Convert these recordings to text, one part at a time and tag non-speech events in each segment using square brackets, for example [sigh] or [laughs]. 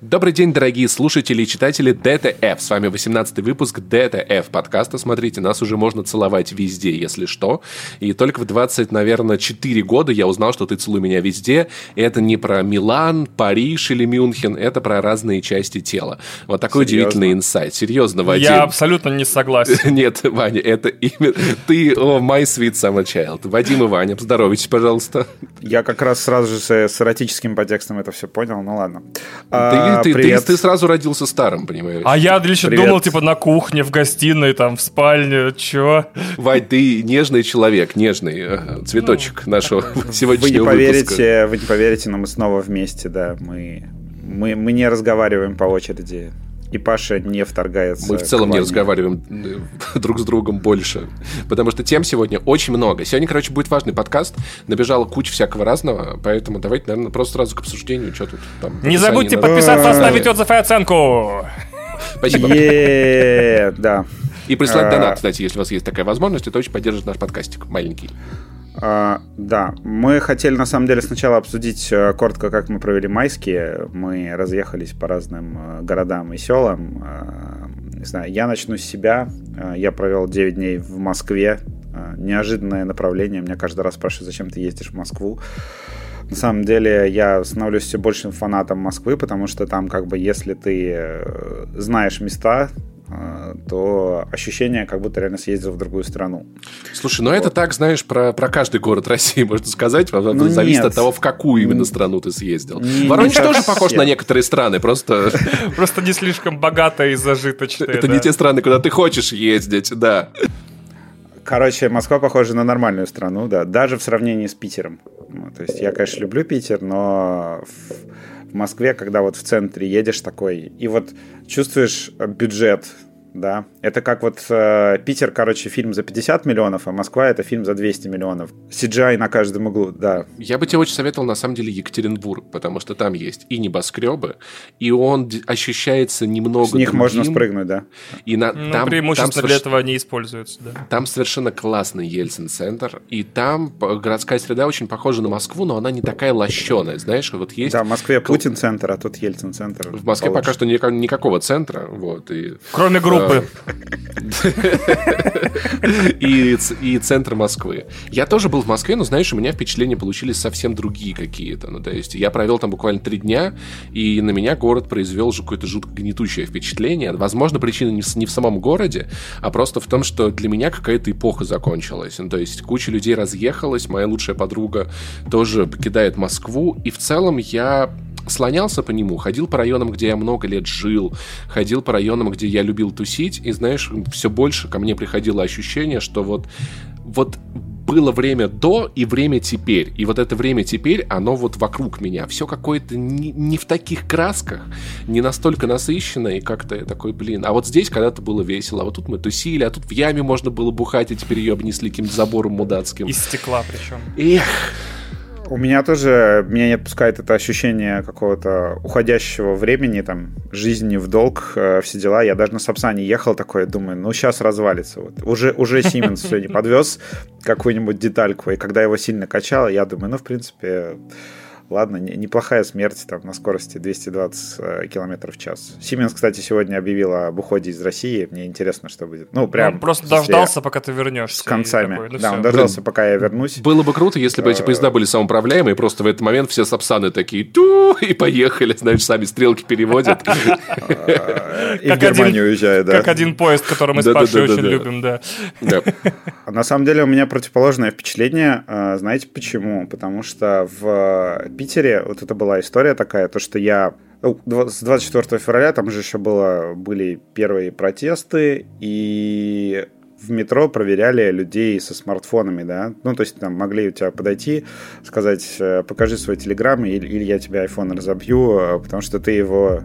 Добрый день, дорогие слушатели и читатели DTF. С вами 18 выпуск DTF подкаста. Смотрите, нас уже можно целовать везде, если что. И только в 20, наверное, 4 года я узнал, что ты целуй меня везде. И это не про Милан, Париж или Мюнхен, это про разные части тела. Вот такой Серьезно? удивительный инсайт. Серьезно, Вадим. Я абсолютно не согласен. [laughs] Нет, Ваня, это именно... Ты, о, my sweet summer child. Вадим и Ваня, поздоровайтесь, пожалуйста. Я как раз сразу же с эротическим подтекстом это все понял, ну ладно. А, ты, ты, ты сразу родился старым, понимаешь? А я лично думал, типа, на кухне, в гостиной, там, в спальне, чё? Вадь, ты нежный человек, нежный э, цветочек ну, нашего [laughs] сегодняшнего вы не поверите, Вы не поверите, но мы снова вместе, да, мы, мы, мы не разговариваем по очереди и Паша не вторгается. Мы в целом не разговариваем э, [laughs] друг с другом больше, потому что тем сегодня очень много. Сегодня, короче, будет важный подкаст. Набежала куча всякого разного, поэтому давайте, наверное, просто сразу к обсуждению, что тут там. Не забудьте надо... подписаться, оставить отзыв и оценку. Спасибо. [laughs] Да. И прислать донат, кстати, если у вас есть такая возможность, это очень поддержит наш подкастик маленький. А, да, мы хотели на самом деле сначала обсудить э, коротко, как мы провели майские. Мы разъехались по разным э, городам и селам. А, не знаю, я начну с себя. Я провел 9 дней в Москве. Неожиданное направление. Меня каждый раз спрашивают, зачем ты ездишь в Москву. На самом деле я становлюсь все большим фанатом Москвы, потому что там как бы если ты э, знаешь места, то ощущение, как будто реально съездил в другую страну. Слушай, ну вот. это так, знаешь, про, про каждый город России, [laughs] можно сказать. Ну, зависит нет. от того, в какую именно страну ты съездил. Не, Воронеж не тоже похож на некоторые страны, просто... [laughs] Просто не слишком богатая и зажиточная. Это не те страны, куда ты хочешь ездить, да. Короче, Москва похожа на нормальную страну, да, даже в сравнении с Питером. То есть я, конечно, люблю Питер, но в Москве, когда вот в центре едешь такой, и вот чувствуешь бюджет да. Это как вот э, Питер, короче, фильм за 50 миллионов, а Москва это фильм за 200 миллионов. CGI на каждом углу, да. Я бы тебе очень советовал, на самом деле, Екатеринбург, потому что там есть и небоскребы, и он ощущается немного С них другим. можно спрыгнуть, да. И на, ну, там, преимущественно там для соверш... этого они используются, да. Там совершенно классный Ельцин-центр, и там городская среда очень похожа на Москву, но она не такая лощеная, знаешь, вот есть... Да, в Москве Путин-центр, а тут Ельцин-центр. В Москве получше. пока что никакого центра, вот. И, Кроме группы. [laughs] И, и центр Москвы. Я тоже был в Москве, но, знаешь, у меня впечатления получились совсем другие какие-то. Ну, то есть я провел там буквально три дня, и на меня город произвел же какое-то жутко гнетущее впечатление. Возможно, причина не в, самом городе, а просто в том, что для меня какая-то эпоха закончилась. Ну, то есть куча людей разъехалась, моя лучшая подруга тоже покидает Москву, и в целом я слонялся по нему, ходил по районам, где я много лет жил, ходил по районам, где я любил тусить, и, знаешь, все больше ко мне приходило ощущение, что вот, вот было время до и время теперь. И вот это время теперь, оно вот вокруг меня. Все какое-то не, не в таких красках, не настолько насыщенно, и как-то я такой, блин. А вот здесь когда-то было весело, а вот тут мы тусили, а тут в яме можно было бухать, и теперь ее обнесли каким-то забором мудацким. Из стекла причем. Эх, у меня тоже, меня не отпускает это ощущение какого-то уходящего времени, там, жизни в долг, э, все дела. Я даже на Сапсане ехал такой, думаю, ну, сейчас развалится. Вот. Уже, уже Siemens сегодня подвез какую-нибудь детальку, и когда его сильно качало, я думаю, ну, в принципе, Ладно, неплохая смерть там на скорости 220 э, км в час. Сименс, кстати, сегодня объявила об уходе из России. Мне интересно, что будет. Ну, прям... Он просто дождался, пока ты вернешься. С концами. Такой, ну, да, все. он дождался, Блин, пока я вернусь. Было бы круто, если бы эти поезда были самоуправляемые, просто в этот момент все сапсаны такие ту и поехали, знаешь, сами стрелки переводят. [laughs] И в Германию уезжают, да. Как один поезд, который мы с Пашей очень любим, да. На самом деле у меня противоположное впечатление. А, знаете почему? Потому что в Питере вот это была история такая, то, что я ну, с 24 февраля там же еще было, были первые протесты, и в метро проверяли людей со смартфонами, да, ну, то есть там могли у тебя подойти, сказать, э, покажи свой телеграм, или, или я тебе iPhone разобью, э, потому что ты его...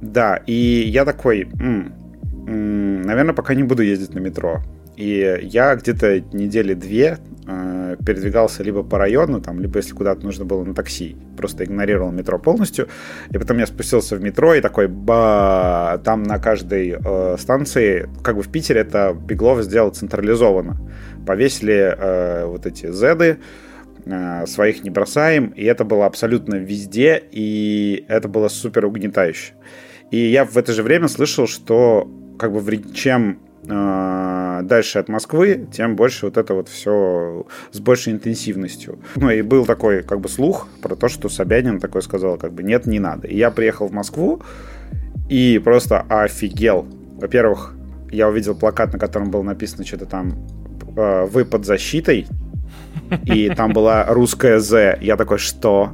Да, и я такой, м-м, наверное, пока не буду ездить на метро. И я где-то недели две э, передвигался либо по району, там, либо если куда-то нужно было на такси. Просто игнорировал метро полностью. И потом я спустился в метро и такой, ба, там на каждой э, станции, как бы в Питере это Беглов сделал централизованно. Повесили э, вот эти зеды, э, своих не бросаем, и это было абсолютно везде, и это было супер угнетающе. И я в это же время слышал, что как бы чем э, дальше от Москвы, тем больше вот это вот все с большей интенсивностью. Ну и был такой как бы слух про то, что Собянин такой сказал, как бы нет, не надо. И я приехал в Москву и просто офигел. Во-первых, я увидел плакат, на котором было написано что-то там э, «Вы под защитой», и там была русская «З». Я такой, что?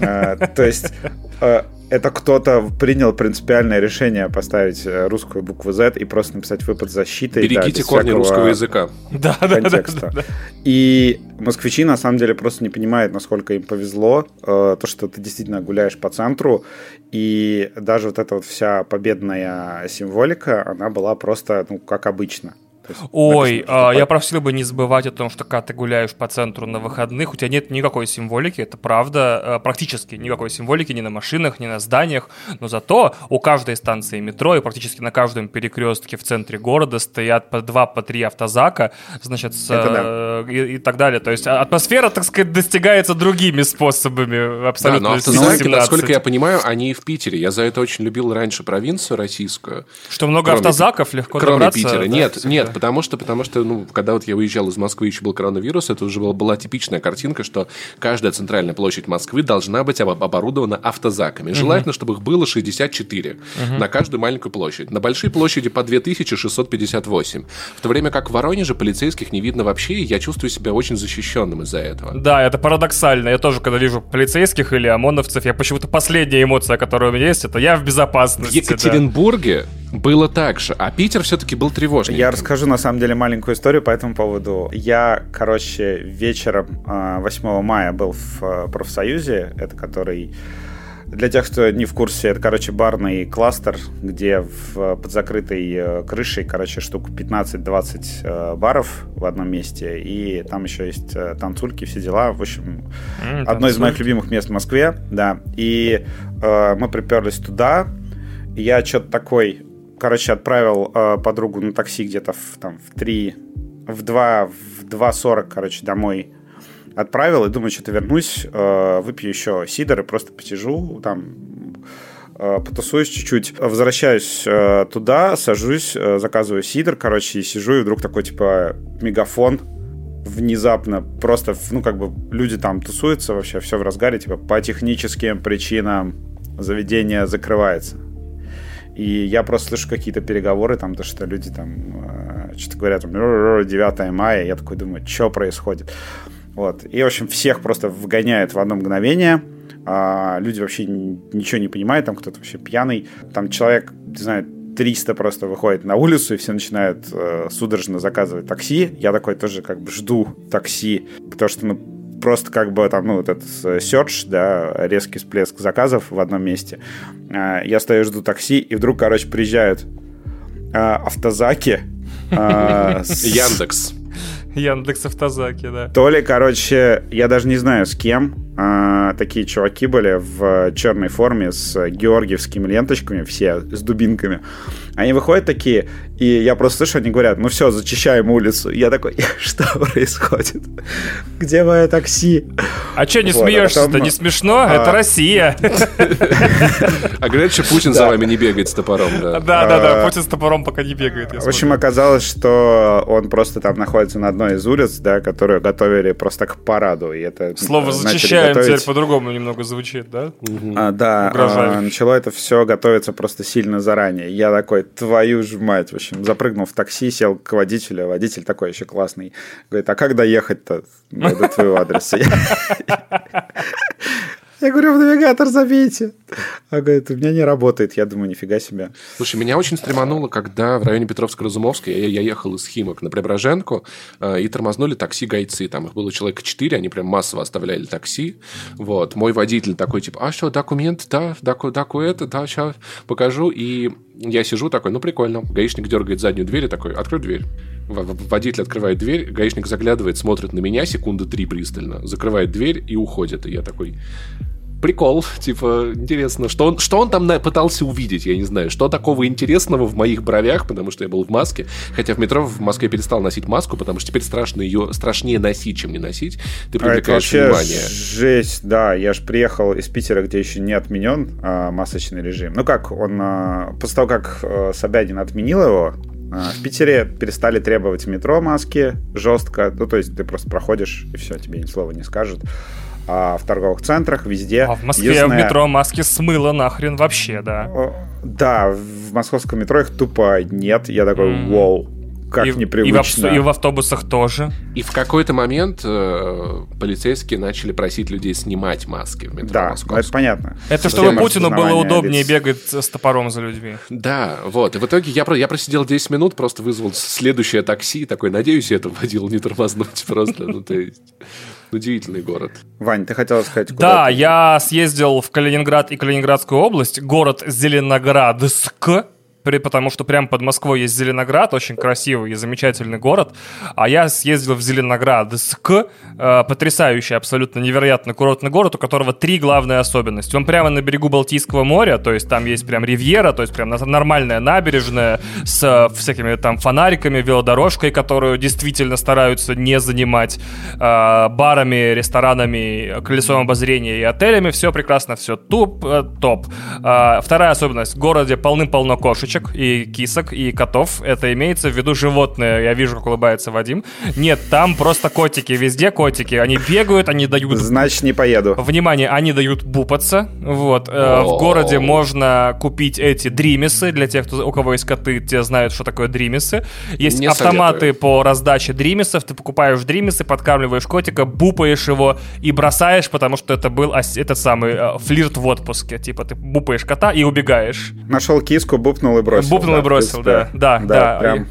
Э, то есть это кто-то принял принципиальное решение поставить э, русскую букву Z и просто написать «Вы под защитой». Берегите да, корни русского языка. Да, да, да, да. И москвичи на самом деле просто не понимают, насколько им повезло, э, то, что ты действительно гуляешь по центру, и даже вот эта вот вся победная символика, она была просто, ну, как обычно. Ой, а, я просил бы не забывать о том, что когда ты гуляешь по центру на выходных, у тебя нет никакой символики, это правда, а, практически никакой символики ни на машинах, ни на зданиях, но зато у каждой станции метро и практически на каждом перекрестке в центре города стоят по два, по три автозака, значит, с, да. и, и так далее. То есть атмосфера, так сказать, достигается другими способами абсолютно. Да, но автозаки, насколько я понимаю, они в Питере. Я за это очень любил раньше провинцию российскую. Что много кроме, автозаков, легко кроме добраться. Питера. Да, нет, нет, потому что, потому что, ну, когда вот я выезжал из Москвы, еще был коронавирус, это уже была, была типичная картинка, что каждая центральная площадь Москвы должна быть оборудована автозаками. Желательно, чтобы их было 64 угу. на каждую маленькую площадь. На большой площади по 2658. В то время как в Воронеже полицейских не видно вообще, и я чувствую себя очень защищенным из-за этого. Да, это парадоксально. Я тоже, когда вижу полицейских или ОМОНовцев, я почему-то последняя эмоция, которая у меня есть, это я в безопасности. В Екатеринбурге да. Было так же, а Питер все-таки был тревожный. Я расскажу, на самом деле, маленькую историю по этому поводу. Я, короче, вечером 8 а, мая был в а, профсоюзе, это который для тех, кто не в курсе, это, короче, барный кластер, где в, под закрытой э, крышей, короче, штук 15-20 э, баров в одном месте, и там еще есть э, танцульки, все дела. В общем, mm, одно из моих любимых мест в Москве, да. И э, мы приперлись туда, и я что-то такой, короче, отправил э, подругу на такси где-то в, там, в 3, в 2, в 2.40, короче, домой отправил и думаю, что-то вернусь, э, выпью еще сидор и просто посижу там, э, потусуюсь чуть-чуть. Возвращаюсь э, туда, сажусь, э, заказываю сидор, короче, и сижу, и вдруг такой, типа, мегафон внезапно просто, ну, как бы люди там тусуются вообще, все в разгаре, типа, по техническим причинам заведение закрывается. И я просто слышу какие-то переговоры, там, то, что люди там э, что-то говорят, 9 мая, я такой думаю, что происходит? Вот. И, в общем, всех просто вгоняет в одно мгновение. А, люди вообще ничего не понимают, там кто-то вообще пьяный. Там человек, не знаю, 300 просто выходит на улицу, и все начинают э, судорожно заказывать такси. Я такой тоже как бы жду такси, потому что, ну, просто как бы там, ну, вот этот search, да, резкий всплеск заказов в одном месте. Э, я стою, жду такси, и вдруг, короче, приезжают э, автозаки. Э, [laughs] Яндекс. Яндекс Автозаки, да. То ли, короче, я даже не знаю с кем, а, такие чуваки были в черной форме с георгиевскими ленточками, все с дубинками. Они выходят такие, и я просто слышу, они говорят, ну все, зачищаем улицу. Я такой, [laughs] что происходит? Где мое такси? А что не вот, смеешься-то? Потом... Не смешно? А... Это Россия. А говорят, что Путин за вами не бегает с топором, да? Да, да, да, Путин с топором пока не бегает. В общем, оказалось, что он просто там находится на одной из улиц, да, которую готовили просто к параду. И это Слово «зачищаем» теперь по-другому немного звучит, да? Да, а, начало это все готовиться просто сильно заранее. Я такой, твою ж мать, в общем, запрыгнул в такси, сел к водителю, водитель такой еще классный. Говорит, а как доехать-то до твоего адреса? Я говорю, в навигатор забейте. А говорит, у меня не работает. Я думаю, нифига себе. Слушай, меня очень стремануло, когда в районе Петровска-Разумовска я, я ехал из Химок на Преображенку э, и тормознули такси-гайцы. Там их было человек четыре, они прям массово оставляли такси. Вот. Мой водитель такой, типа, а что, документ, да, доку, доку это, да, сейчас покажу. И я сижу такой, ну, прикольно. Гаишник дергает заднюю дверь и такой, открой дверь. Водитель открывает дверь, гаишник заглядывает, смотрит на меня секунды три пристально, закрывает дверь и уходит. И я такой, прикол, типа, интересно, что он, что он там пытался увидеть, я не знаю, что такого интересного в моих бровях, потому что я был в маске, хотя в метро в Москве перестал носить маску, потому что теперь страшно ее, страшнее носить, чем не носить, ты привлекаешь а это внимание. жесть, да, я же приехал из Питера, где еще не отменен а, масочный режим. Ну как, он, а, после того, как а, Собянин отменил его, а, в Питере перестали требовать в метро маски жестко. Ну, то есть ты просто проходишь, и все, тебе ни слова не скажут а в торговых центрах, везде. А в Москве Единственное... в метро маски смыло нахрен вообще, да. Да, в московском метро их тупо нет. Я такой, mm. вау, как и, непривычно. И в, и в автобусах тоже. И в какой-то момент э, полицейские начали просить людей снимать маски в метро Да, ну, это понятно. Это чтобы Путину было удобнее лиц. бегать с топором за людьми. Да, вот. И в итоге я, я просидел 10 минут, просто вызвал следующее такси, такой, надеюсь, я это водил не тормознуть просто. Ну, то есть... Удивительный город. Вань, ты хотел сказать, куда Да, ты? я съездил в Калининград и Калининградскую область, город Зеленоградск, потому что прямо под Москвой есть Зеленоград, очень красивый и замечательный город. А я съездил в Зеленоградск, э, потрясающий, абсолютно невероятный курортный город, у которого три главные особенности. Он прямо на берегу Балтийского моря, то есть там есть прям ривьера, то есть прям нормальная набережная с э, всякими там фонариками, велодорожкой, которую действительно стараются не занимать, э, барами, ресторанами, колесом обозрения и отелями. Все прекрасно, все туп, топ. Вторая особенность. В городе полным-полно кошечек кошечек, и кисок, и котов. Это имеется в виду животные. Я вижу, как улыбается Вадим. Нет, там просто котики. Везде котики. Они бегают, они дают... Значит, не поеду. Внимание, они дают бупаться. Вот. Э, в городе можно купить эти дримисы. Для тех, кто, у кого есть коты, те знают, что такое дримисы. Есть не автоматы советую. по раздаче дримисов. Ты покупаешь дримисы, подкармливаешь котика, бупаешь его и бросаешь, потому что это был этот самый э, флирт в отпуске. Типа ты бупаешь кота и убегаешь. Нашел киску, бупнул и бросил. Бупнул да, и бросил, да, да, да. да, прям...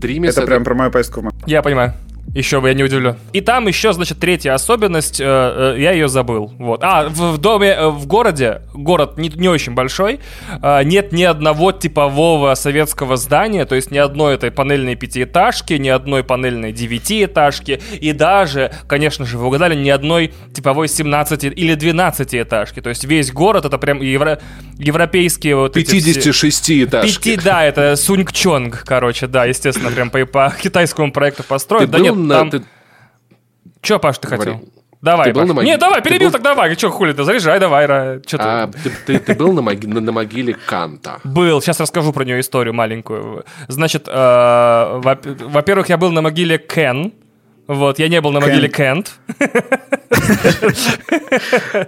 Dreamers это, это прям про мою поездку в Я понимаю. Еще бы я не удивлю. И там еще, значит, третья особенность, э, э, я ее забыл. Вот. А, в, в доме, э, в городе, город не, не очень большой, э, нет ни одного типового советского здания, то есть ни одной этой панельной пятиэтажки, ни одной панельной девятиэтажки, и даже, конечно же, вы угадали, ни одной типовой 17 или 12 этажки. То есть весь город это прям евро, европейские вот 56 эти... этажки. Пяти, да, это Суньчонг, короче, да, естественно, прям по, по китайскому проекту построен. да нет, на... Там... Ты... Че, Паш, ты Говори. хотел? Давай, ты был на могиле? Не, давай, перебил, был... так давай. Че, хули ты, заряжай, давай. Че а, ты... Ты, ты, был на, моги... на могиле Канта? Был, сейчас расскажу про нее историю маленькую. Значит, э, во-первых, я был на могиле Кен, вот, я не был на могиле Кент. [laughs]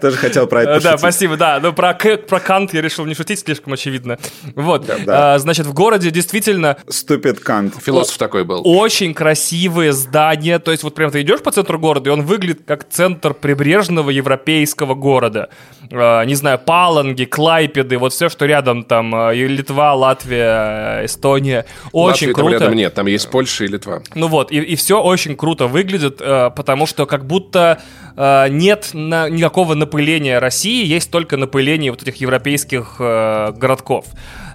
Тоже хотел про это Да, спасибо, да. Но про, про Кант я решил не шутить, слишком очевидно. Вот, а, значит, в городе действительно... Ступит Кант. Философ такой был. Очень красивые здания. То есть вот прям ты идешь по центру города, и он выглядит как центр прибрежного европейского города. А, не знаю, Паланги, Клайпеды, вот все, что рядом там. А, Литва, Латвия, Эстония. Очень круто. рядом нет, там есть Польша и Литва. Ну вот, и все очень круто круто выглядит, э, потому что как будто э, нет никакого напыления России, есть только напыление вот этих европейских э, городков.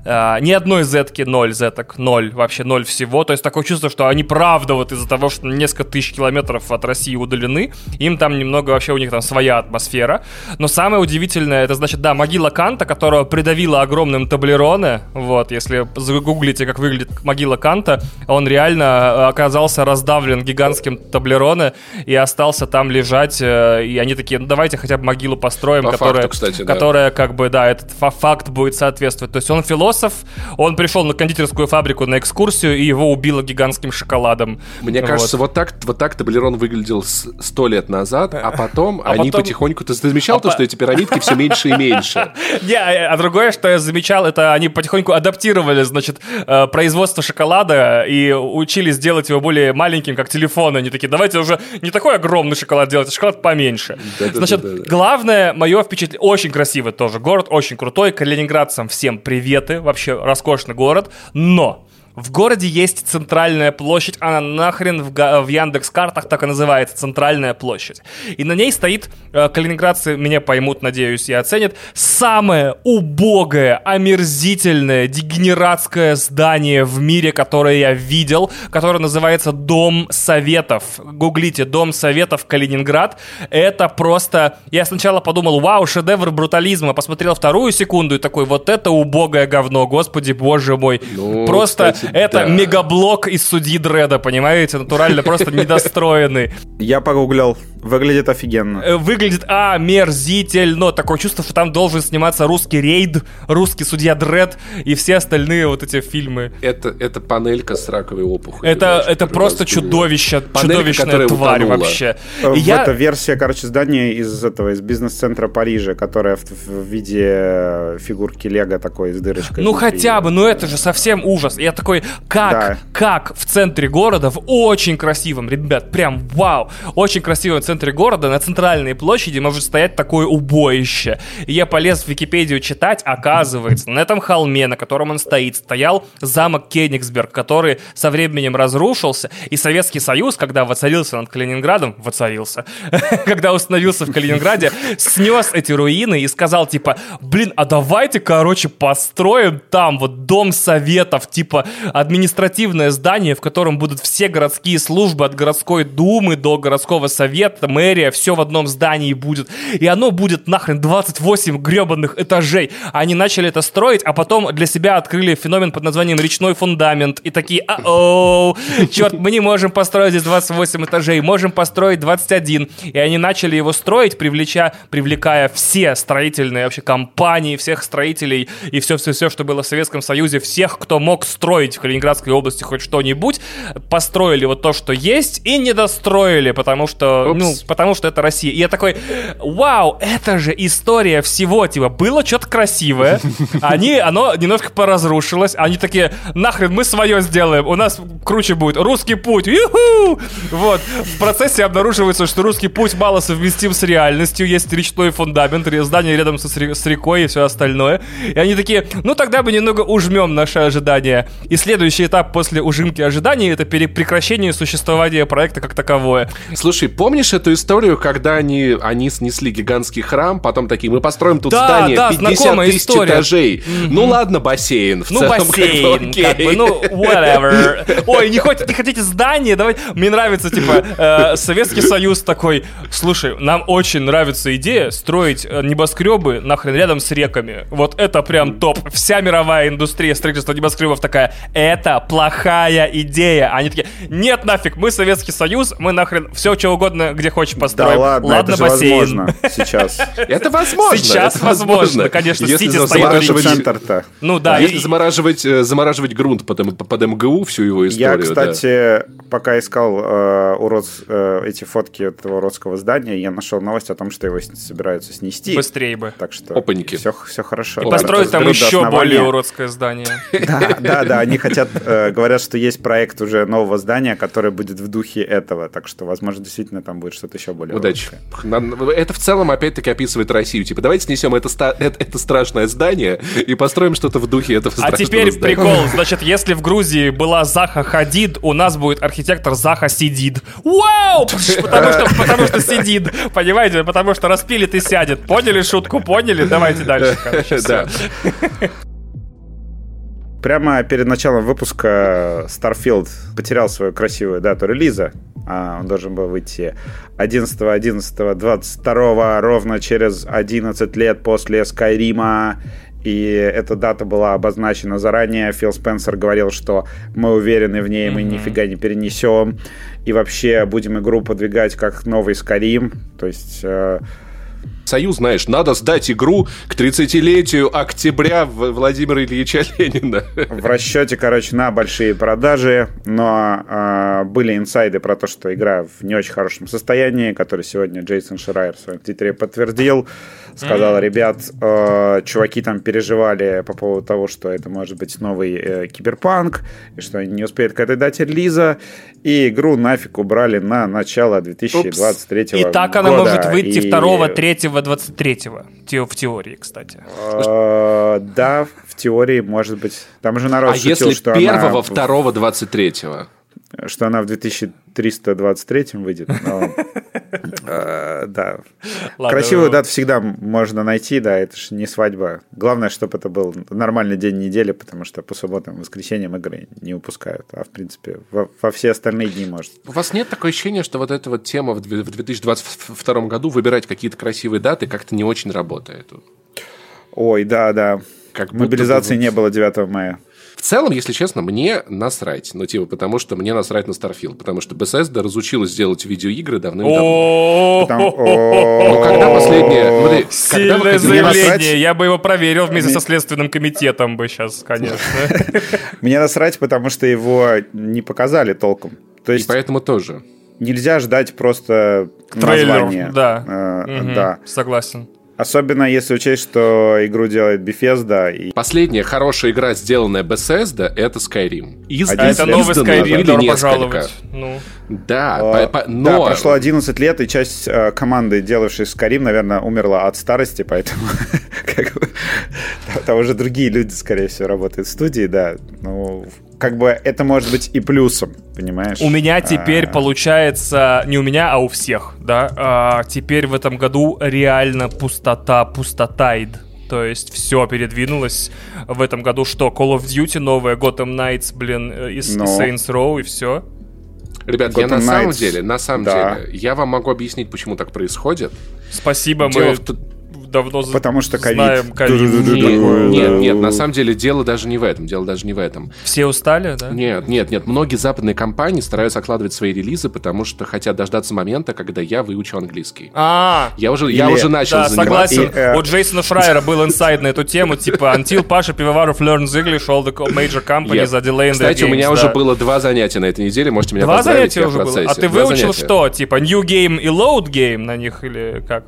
Uh, ни одной зетки ноль зеток, ноль, вообще ноль всего. То есть такое чувство, что они правда вот из-за того, что несколько тысяч километров от России удалены, им там немного вообще у них там своя атмосфера. Но самое удивительное, это значит, да, могила Канта, которого придавила огромным таблероне. Вот, если загуглите, как выглядит могила Канта, он реально э, оказался раздавлен гигантским таблероне и остался там лежать. Э, и они такие, ну давайте хотя бы могилу построим, По которая, факту, кстати, да. которая как бы, да, этот факт будет соответствовать. То есть он философ, философ, он пришел на кондитерскую фабрику на экскурсию, и его убило гигантским шоколадом. Мне вот. кажется, вот так, вот так Таблерон выглядел сто лет назад, а потом а они потом... потихоньку... Ты замечал а то, по... что эти пирамидки все меньше и меньше? [laughs] Не, а, а другое, что я замечал, это они потихоньку адаптировали, значит, э, производство шоколада и учились делать его более маленьким, как телефон. Они такие, давайте уже не такой огромный шоколад делать, а шоколад поменьше. Значит, главное, мое впечатление, очень красивый тоже город, очень крутой, калининградцам всем приветы, вообще роскошный город, но В городе есть центральная площадь, она нахрен в, в Яндекс картах так и называется, центральная площадь. И на ней стоит, э, калининградцы меня поймут, надеюсь, и оценят, самое убогое, омерзительное, дегенератское здание в мире, которое я видел, которое называется Дом Советов. Гуглите Дом Советов Калининград. Это просто... Я сначала подумал, вау, шедевр брутализма. Посмотрел вторую секунду и такой, вот это убогое говно, господи, боже мой. Ну, просто это да. мегаблок из судьи Дреда, понимаете? Натурально, просто недостроенный. Я погуглял. Выглядит офигенно. Э, выглядит омерзительно. Такое чувство, что там должен сниматься русский рейд, русский судья Дред и все остальные вот эти фильмы. Это, это панелька с раковой опухолью. Это, знаешь, это просто чудовище, панелька, чудовищная тварь утонула. вообще. Э, и я... Это версия, короче, здания из этого, из бизнес-центра Парижа, которая в, в виде фигурки Лего такой с дырочкой. Ну внутри. хотя бы, ну это же совсем ужас. Я такой, как, да. как в центре города, в очень красивом, ребят, прям вау, очень красивом центре города, на центральной площади может стоять такое убоище. И я полез в Википедию читать, оказывается, на этом холме, на котором он стоит, стоял замок Кенигсберг, который со временем разрушился, и Советский Союз, когда воцарился над Калининградом, воцарился, [laughs] когда установился в Калининграде, снес эти руины и сказал, типа, блин, а давайте, короче, построим там вот дом советов, типа административное здание, в котором будут все городские службы от городской думы до городского совета, это мэрия, все в одном здании будет. И оно будет нахрен 28 гребаных этажей. Они начали это строить, а потом для себя открыли феномен под названием речной фундамент. И такие, а-оу, черт, мы не можем построить здесь 28 этажей, можем построить 21. И они начали его строить, привлеча, привлекая все строительные вообще компании, всех строителей и все-все-все, что было в Советском Союзе, всех, кто мог строить в Калининградской области хоть что-нибудь, построили вот то, что есть, и не достроили, потому что, ну, ну, потому что это Россия. И я такой, вау, это же история всего, типа, было что-то красивое, они, оно немножко поразрушилось, они такие, нахрен, мы свое сделаем, у нас круче будет, русский путь, ю Вот, в процессе обнаруживается, что русский путь мало совместим с реальностью, есть речной фундамент, здание рядом с, с рекой и все остальное. И они такие, ну тогда бы немного ужмем наши ожидания. И следующий этап после ужимки ожиданий это прекращение существования проекта как таковое. Слушай, помнишь эту историю, когда они, они снесли гигантский храм, потом такие, мы построим тут да, здание да, 50 тысяч история. этажей. Mm-hmm. Ну ладно, бассейн. В ну целом, бассейн, как, бы, ну whatever. [laughs] Ой, не, хоть, не хотите здание? Давай. Мне нравится, типа, э, Советский Союз такой, слушай, нам очень нравится идея строить э, небоскребы нахрен рядом с реками. Вот это прям топ. Вся мировая индустрия строительства небоскребов такая, это плохая идея. Они такие, нет нафиг, мы Советский Союз, мы нахрен все, что угодно, где хочешь построим. Да ладно, ладно это бассейн. возможно сейчас. [laughs] Это возможно. Сейчас возможно, конечно, Сити стоит центр-то. Ну да. Если замораживать, э, замораживать грунт под, под МГУ, всю его историю. Я, кстати, пока искал э, урод, э, эти фотки этого уродского здания, я нашел новость о том, что его собираются снести. Быстрее бы. Так что Опаньки. Все, все хорошо. И построить там еще более уродское здание. [laughs] Да, да, да. Они хотят, говорят, что есть проект уже нового здания, который будет в духе этого. Так что, возможно, действительно там будет что-то еще более Удачи. Это в целом, опять-таки, описывает Россию. Типа, давайте снесем это, это, это страшное здание и построим что-то в духе этого а страшного А теперь здания. прикол. [laughs] Значит, если в Грузии была Заха Хадид, у нас будет архитектор Заха Сидид. Вау! [laughs] Потому что, потому что сидит. Понимаете? Потому что распилит и сядет. Поняли шутку? Поняли? Давайте дальше. [laughs] Да. Прямо перед началом выпуска Starfield потерял свою красивую дату релиза. А он должен был выйти 11.11.22 ровно через 11 лет после Скайрима. И эта дата была обозначена заранее. Фил Спенсер говорил, что мы уверены в ней, мы mm-hmm. нифига не перенесем. И вообще будем игру подвигать как новый Скайрим. То есть... Союз, знаешь, надо сдать игру к 30-летию октября Владимира Ильича Ленина. В расчете, короче, на большие продажи, но э, были инсайды про то, что игра в не очень хорошем состоянии, который сегодня Джейсон Шрайер в своем твиттере подтвердил. Сказал, mm-hmm. ребят, э, чуваки там переживали по поводу того, что это может быть новый э, киберпанк, и что они не успеют к этой дате релиза, и игру нафиг убрали на начало 2023 Упс. года. И так она может выйти и... 2, 3, 23 в теории, кстати. Э, да, в теории, может быть. Там же народ а шутил, если что первого, она... второго, двадцать третьего? Что она в 2323 выйдет. [laughs] Э, да. Красивую ну, дату всегда можно найти, да, это же не свадьба. Главное, чтобы это был нормальный день недели, потому что по субботам и воскресеньям игры не выпускают. А, в принципе, во, все остальные дни может. У вас нет такое ощущения, что вот эта вот тема в две- в 2022 году выбирать какие-то красивые даты как-то не очень работает? Ой, да, да. Как Мобилизации бы не было 9 мая. В целом, если честно, мне насрать. Ну, типа, потому что мне насрать на Starfield. Потому что Bethesda разучилась делать видеоигры давным-давно. Ну, когда последнее... Сильное заявление. Я бы его проверил вместе со Следственным комитетом бы сейчас, конечно. Мне насрать, потому что его не показали толком. То И есть поэтому тоже. нельзя ждать просто Трейлер, названия. да. Э, Мгм, да. Согласен. Особенно если учесть, что игру делает Bethesda. И... Последняя хорошая игра, сделанная Bethesda, это Skyrim. Из, А это новый Skyrim, добро несколько. пожаловать. Ну, Да, А, по- по- Да, но... прошло 11 лет, и часть э, команды, делавшей Skyrim, наверное, умерла от старости, поэтому [laughs] как бы, там- там уже другие люди, скорее всего, работают в студии, да. Ну, как бы это может быть и плюсом, понимаешь? У меня теперь А, получается, не у меня, а у всех, да, а, теперь в этом году реально пустота, пустотайд. То есть все передвинулось в этом году. Что, Call of Duty новая, Gotham Knights, блин, э, и, и Но. Saints Row, и все. Ребят, я Gotham на самом Knights, деле, на самом да. деле, я вам могу объяснить, почему так происходит. Спасибо, Дело мы в давно Потому что ковид. знаем ковид. Нет, нет, нет, на самом деле дело даже не в этом, дело даже не в этом. Все устали, да? Нет, нет, нет, многие западные компании стараются откладывать свои релизы, потому что хотят дождаться момента, когда я выучу английский. А, Я уже, я Или- уже начал да, заниматься. согласен. И, э, У Джейсона Шрайера был инсайд на эту тему, типа Until Паша Пивоваров learns English, all the major companies are delaying their Кстати, у меня уже было два занятия на этой неделе, можете меня Два занятия уже было? А ты Два выучил занятия. что? Типа New Game и Load Game на них или как?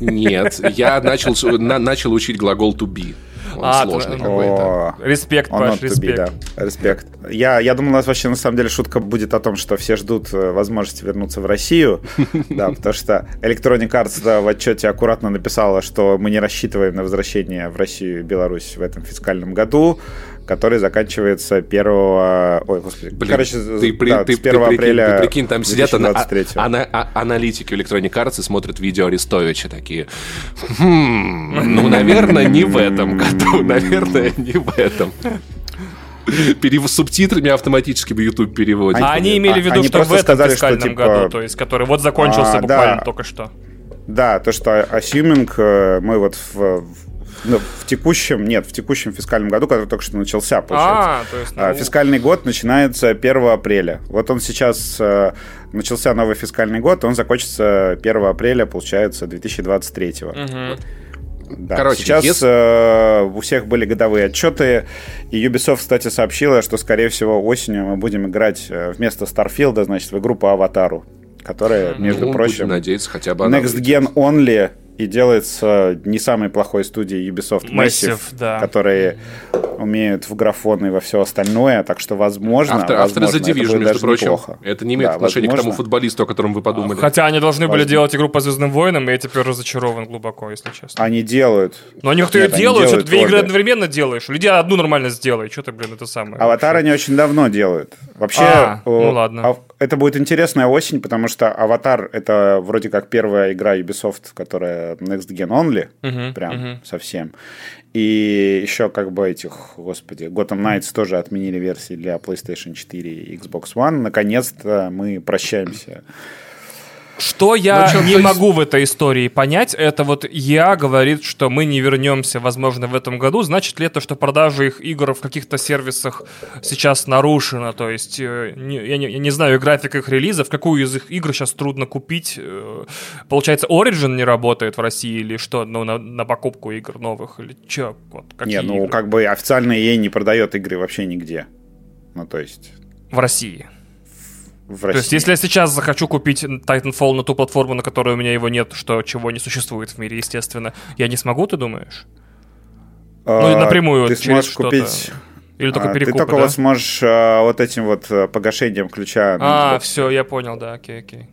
Нет, я начал, на- начал учить глагол to be. Он А, сложный какой-то. О, Респект, он Паш, to be, респект. да. Респект. Я, я думал, у нас вообще на самом деле шутка будет о том, что все ждут э, возможности вернуться в Россию. [laughs] Да, потому что Electronic Arts в отчете аккуратно написала, что мы не рассчитываем на возвращение в Россию и Беларусь в этом фискальном году, который заканчивается 1... Ой, господи. Блин, Короче, ты, при- да, ты- с ты 1 прикинь, апреля ты прикинь, там сидят ана- 2023. а- ана- а- аналитики Electronic Arts и смотрят видео Арестовича такие. «Хм, ну, наверное, не в этом году. [laughs] Наверное, не в этом. Перев... Субтитрами автоматически в YouTube переводят. А они имели в виду, Они что в этом сказали, что, фискальном типа, году, то есть который вот закончился а, буквально да. только что. Да, то, что assuming э, мы вот в, в- ну, в текущем, нет, в текущем фискальном году, который только что начался, получается. А, то есть... А, ну, Фискальный год начинается 1 апреля. Вот он сейчас э, начался новый фискальный год, он закончится 1 апреля, получается, 2023. мгм. Да. Короче, сейчас если- э, у всех были годовые отчеты, и Ubisoft, кстати, сообщила, что, скорее всего, осенью мы будем играть э, вместо Starfield, значит, в игру по Аватару, которая, между Ну, прочим, будем надеяться, хотя бы Next. Gen Only и делается не самой плохой студией Ubisoft Massive, Massive, да. которые умеют в графон и во все остальное, так что возможно, Автор- авторы возможно, The это Division, между даже прочим. неплохо. Это не имеет Да, отношения к тому возможно. футболисту, о котором вы подумали. Хотя они должны были Возможно. делать игру по Звездным войнам, и я теперь разочарован глубоко, если честно. Они делают. Но они кто ее они делают, что ты делают две игры одновременно делаешь. Люди одну нормально сделай. Что ты, блин, это самое. Аватар они очень давно делают. Вообще, А, ну ладно. это будет интересная осень, потому что Аватар это вроде как первая игра Ubisoft, которая Next Gen Only, Мгм, прям мгм. совсем. И еще как бы этих, господи, Gotham Knights тоже отменили версии для PlayStation 4 и Xbox One. Наконец-то мы прощаемся. Что я Ну, не могу в этой истории понять, это вот я говорит, что мы не вернемся, возможно, в этом году. Значит ли это, что продажа их игр в каких-то сервисах сейчас нарушена? То есть, э, я, не, я не знаю график их релизов, какую из их игр сейчас трудно купить. Э, Получается, Origin не работает в России или что? Ну, на, на покупку игр новых или что? Вот, Не, ну игры? как бы официально EA не продает игры вообще нигде. Ну, то есть В России. В То России. есть, если я сейчас захочу купить Titanfall на ту платформу, на которой у меня его нет, что чего не существует в мире, естественно, я не смогу, ты думаешь? ну, А, напрямую ты через сможешь купить... Или только а, перекупы, Ты только да? вот сможешь а, вот этим вот а, погашением ключа А, Xbox. все, я понял, да, окей, окей.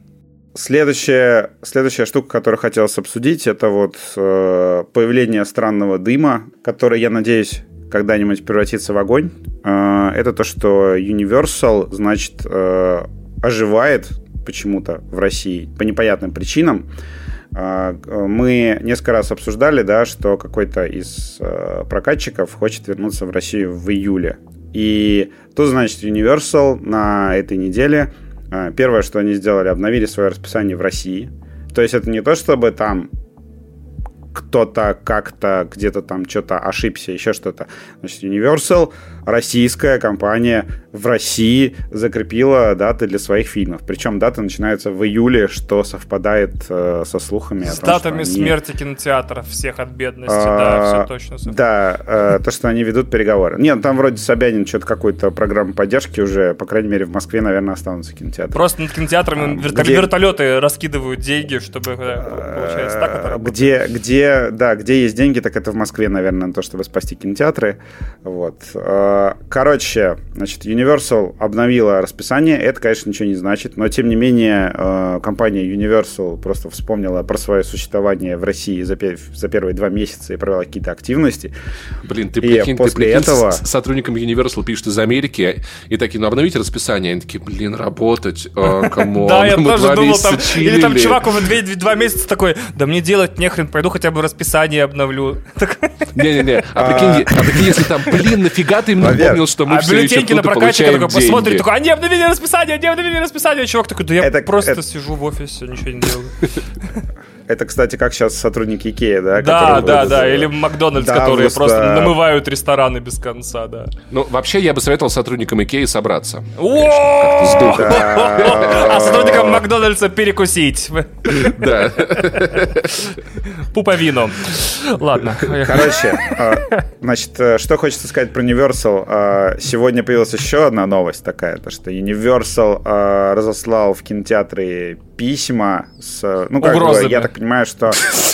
Следующая, следующая штука, которую хотелось обсудить, это вот э, появление странного дыма, который, я надеюсь, когда-нибудь превратится в огонь. Э, это то, что Universal, значит, э, оживает почему-то в России по непонятным причинам. Э, мы несколько раз обсуждали, да, что какой-то из э, прокатчиков хочет вернуться в Россию в июле. И тут, значит, Universal на этой неделе а, первое, что они сделали, обновили свое расписание в России. То есть это не то, чтобы там кто-то как-то где-то там что-то ошибся, еще что-то. Значит, Universal, российская компания в России закрепила даты для своих фильмов. Причем даты начинаются в июле, что совпадает э, со слухами. С том, датами они... смерти кинотеатров всех от бедности, а, да, все точно совпадает. Да, э, то, что они ведут переговоры. Нет, там вроде Собянин что-то какую-то программу поддержки уже, по крайней мере, в Москве, наверное, останутся кинотеатры. Просто над кинотеатрами а, вертол- где... вертолеты раскидывают деньги, чтобы, э, получается, так это работает. Где, где, да, где есть деньги, так это в Москве, наверное, на то, чтобы спасти кинотеатры. Вот. Э, короче, значит, Universal обновила расписание. Это, конечно, ничего не значит, но тем не менее э, компания Universal просто вспомнила про свое существование в России за, за первые два месяца и провела какие-то активности. Блин, ты прикинь, и после ты прикинь, этого... с сотрудникам Universal пишут из Америки и такие, ну обновите расписание. Они такие, блин, работать, [laughs] кому? Да, я тоже думал там, или там чувак уже два месяца такой, да мне делать нехрен, пойду хотя бы расписание обновлю. Не-не-не, а прикинь, а прикинь, если там, блин, нафига ты мне напомнил, что мы а все еще на прокатчика такой посмотрит, такой, они обновили расписание, они обновили расписание. Чувак такой, да я просто сижу в офисе, ничего не делаю. [laughs] Это, кстати, как сейчас сотрудники Икеи, да? Да, да, да, или Макдональдс, да, которые просто намывают рестораны без конца, да. Ну, вообще, я бы советовал сотрудникам Икеи собраться. [laughs] А сотрудникам Макдональдса перекусить. [laughs] Да. [laughs] Пуповину. Ладно. Короче, а, значит, э, что хочется сказать про Universal. А, сегодня появилась еще одна новость такая, то что Universal а, разослал в кинотеатры письма с... Ну, как бы, я так понимаю, что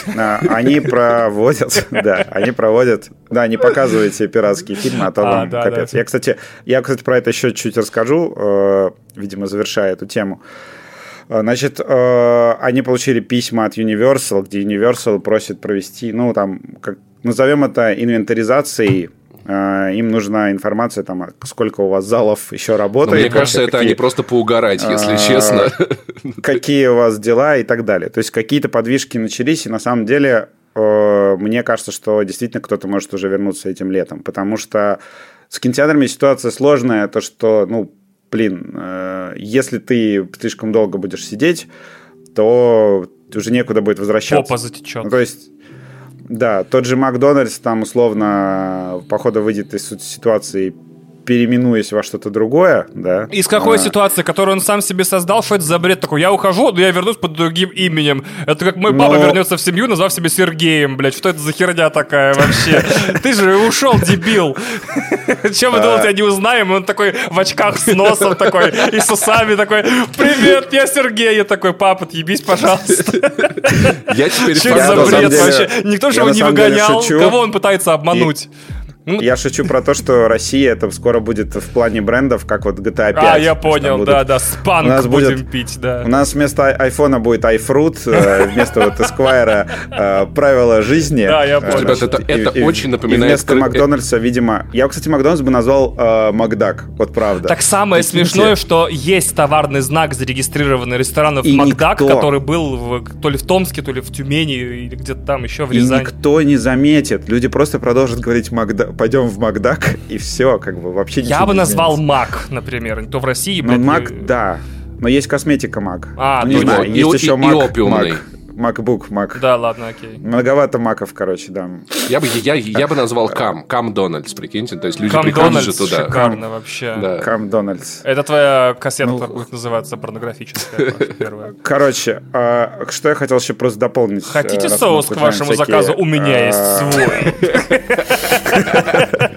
[laughs] они проводят... Да, они проводят... Да, не показывайте пиратские фильмы, а то вам капец. Я, кстати, я, кстати, про это еще чуть расскажу, э, видимо, завершая эту тему. Значит, э, они получили письма от Universal, где Universal просит провести, ну, там, как, назовем это инвентаризацией им нужна информация, там, сколько у вас залов еще работает. Но мне кажется, это какие, они просто поугарать, если а, честно. Какие у вас дела и так далее. То есть какие-то подвижки начались, и на самом деле э, мне кажется, что действительно кто-то может уже вернуться этим летом, потому что с кинотеатрами ситуация сложная, то что, ну, блин, э, если ты слишком долго будешь сидеть, то уже некуда будет возвращаться. Попа затечет. Ну, то есть, да, тот же Макдональдс там условно, походу, выйдет из ситуации переименуясь во что-то другое, да. Из какой а... ситуации, которую он сам себе создал, что это за бред такой? Я ухожу, но я вернусь под другим именем. Это как мой но... папа вернется в семью, назвав себя Сергеем, блядь. Что это за херня такая вообще? [laughs] Ты же ушел, дебил. Чем вы думаете, я не узнаем? Он такой в очках с носом такой и с усами такой, привет, я Сергей. Я такой, папа, отъебись, пожалуйста. Я теперь... Что за бред вообще? Никто же его не выгонял. Кого он пытается обмануть? Ну, я шучу про то, что Россия это скоро будет в плане брендов, как вот GTA 5. А, я понял, да, да, спанк у нас будем будет, пить, да. У нас вместо айфона будет iFruit, э, вместо вот Esquire э, правила жизни. Да, я понял. Ребят, это, это очень напоминает... вместо Макдональдса, видимо... Я, кстати, Макдональдс бы назвал э, Макдак, вот правда. Так самое смешное, что есть товарный знак, зарегистрированный ресторанов Макдак, который был то ли в Томске, то ли в Тюмени, или где-то там еще в Рязани. И никто не заметит. Люди просто продолжат говорить Макдак пойдем в Макдак, и все, как бы вообще Я бы назвал Мак, например, то в России, Ну, Мак, да. Но есть косметика Мак. А, ну, не знаю, и, есть и, еще Мак, Мак. MacBook, Mac. Да, ладно, окей. Многовато маков, короче, да. Я бы, я, я бы назвал Кам, Кам Дональдс, прикиньте. То есть люди Кам приходят же туда. шикарно вообще. Да. Кам Дональдс. Это твоя кассета ну, будет называться порнографическая [laughs] первая. Короче, а, что я хотел еще просто дополнить. Хотите соус к вашему всякие, заказу? У меня есть а, свой. [laughs]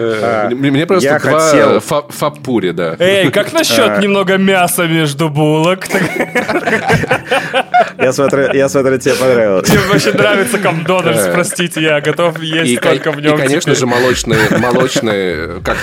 А, мне просто два фапури, да. Эй, как насчет немного мяса между булок? [laughs] Я смотрю, я смотрю, тебе понравилось. Тебе вообще нравится [laughs] Камдональдс, простите, я готов есть только в нем. И, конечно же, молочные, молочные, как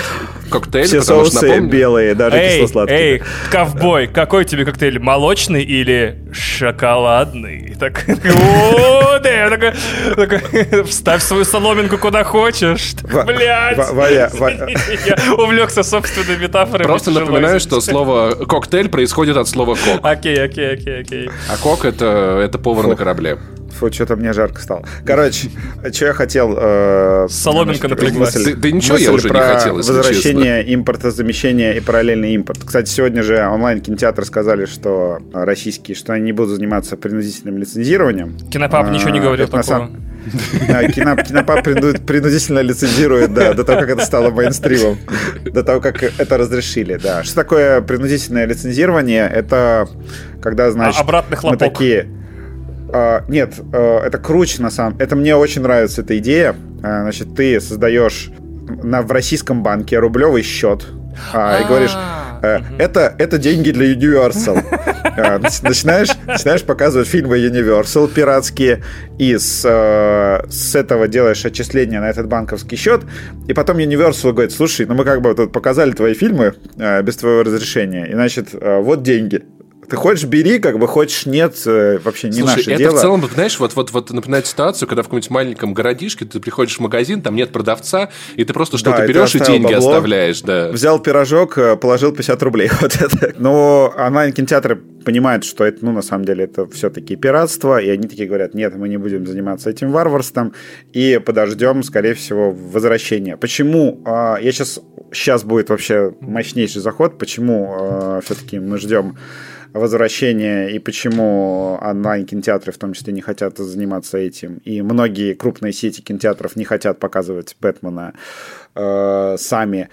коктейль, Все потому что соусы напомню... белые, даже Эй, кисло-сладкие. эй, ковбой, какой тебе коктейль? Молочный или шоколадный? Так, [laughs] о, да, я такой, такой, вставь свою соломинку куда хочешь. Блядь. [laughs] Я увлекся собственной метафорой. Просто напоминаю, что слово коктейль происходит от слова кок. Окей, окей, окей, окей. А кок это, это повар на корабле. Фу, что-то мне жарко стало. Короче, что я хотел... э, Соломинка значит, напряглась. Да- ничего я уже не про хотел, возвращение импортозамещения и параллельный импорт. Кстати, сегодня же онлайн-кинотеатры сказали, что российские, что они не будут заниматься принудительным лицензированием. Кинопап А, ничего не говорил это на такого. самом- А, Кино- Кинопап принуд- принудительно лицензирует, да, до того, как это стало мейнстримом, до того, как это разрешили, да. Что такое принудительное лицензирование? Это когда, значит, А обратный мы такие... а, нет, а, это круче на самом... Это мне очень нравится эта идея. А, значит, ты создаешь на, в российском банке рублевый счет и говоришь, э, это, это деньги для Universal. Нач- Начинаешь, начинаешь показывать фильмы Universal пиратские, и с, э, с этого делаешь отчисления на этот банковский счет, и потом Universal говорит, слушай, ну мы как бы тут показали твои фильмы э, без твоего разрешения, и значит, вот деньги. Ты хочешь, бери, как бы хочешь, нет, э, вообще не Слушай, наше это дело. в целом, знаешь, вот, вот, вот напоминает ситуацию, когда в каком-нибудь маленьком городишке ты приходишь в магазин, там нет продавца, и ты просто что-то ты берешь и деньги бабло. оставляешь, да. Взял пирожок, э, положил 50 рублей. [laughs] Вот это. Но онлайн-кинотеатры понимают, что это, ну, на самом деле, это все-таки пиратство, и они такие говорят, нет, мы не будем заниматься этим варварством, и подождем, скорее всего, возвращения. Почему? а, Я сейчас, сейчас будет вообще мощнейший заход, почему все-таки мы ждем возвращения и почему онлайн-кинотеатры в том числе не хотят заниматься этим. И многие крупные сети кинотеатров не хотят показывать Бэтмена э, сами,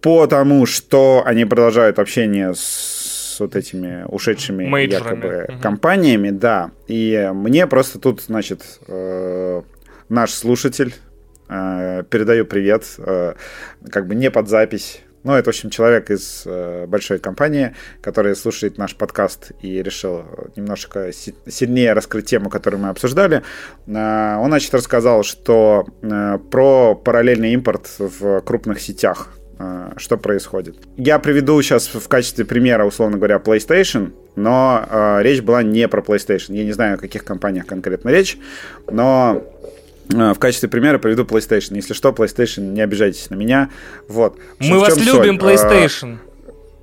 потому что они продолжают общение с вот этими ушедшими Мейджорами. якобы Мгм. компаниями, да. И мне просто тут, значит, э, наш слушатель э, передаю привет, э, как бы не под запись. Ну, это, в общем, человек из э, большой компании, который слушает наш подкаст и решил немножко си- сильнее раскрыть тему, которую мы обсуждали. Э, он, значит, рассказал, что э, про параллельный импорт в крупных сетях э, что происходит. Я приведу сейчас в качестве примера, условно говоря, PlayStation, но э, речь была не про PlayStation. Я не знаю, о каких компаниях конкретно речь, но в качестве примера приведу PlayStation. Если что, PlayStation, не обижайтесь на меня. Вот. Мы вас любим, Sony PlayStation.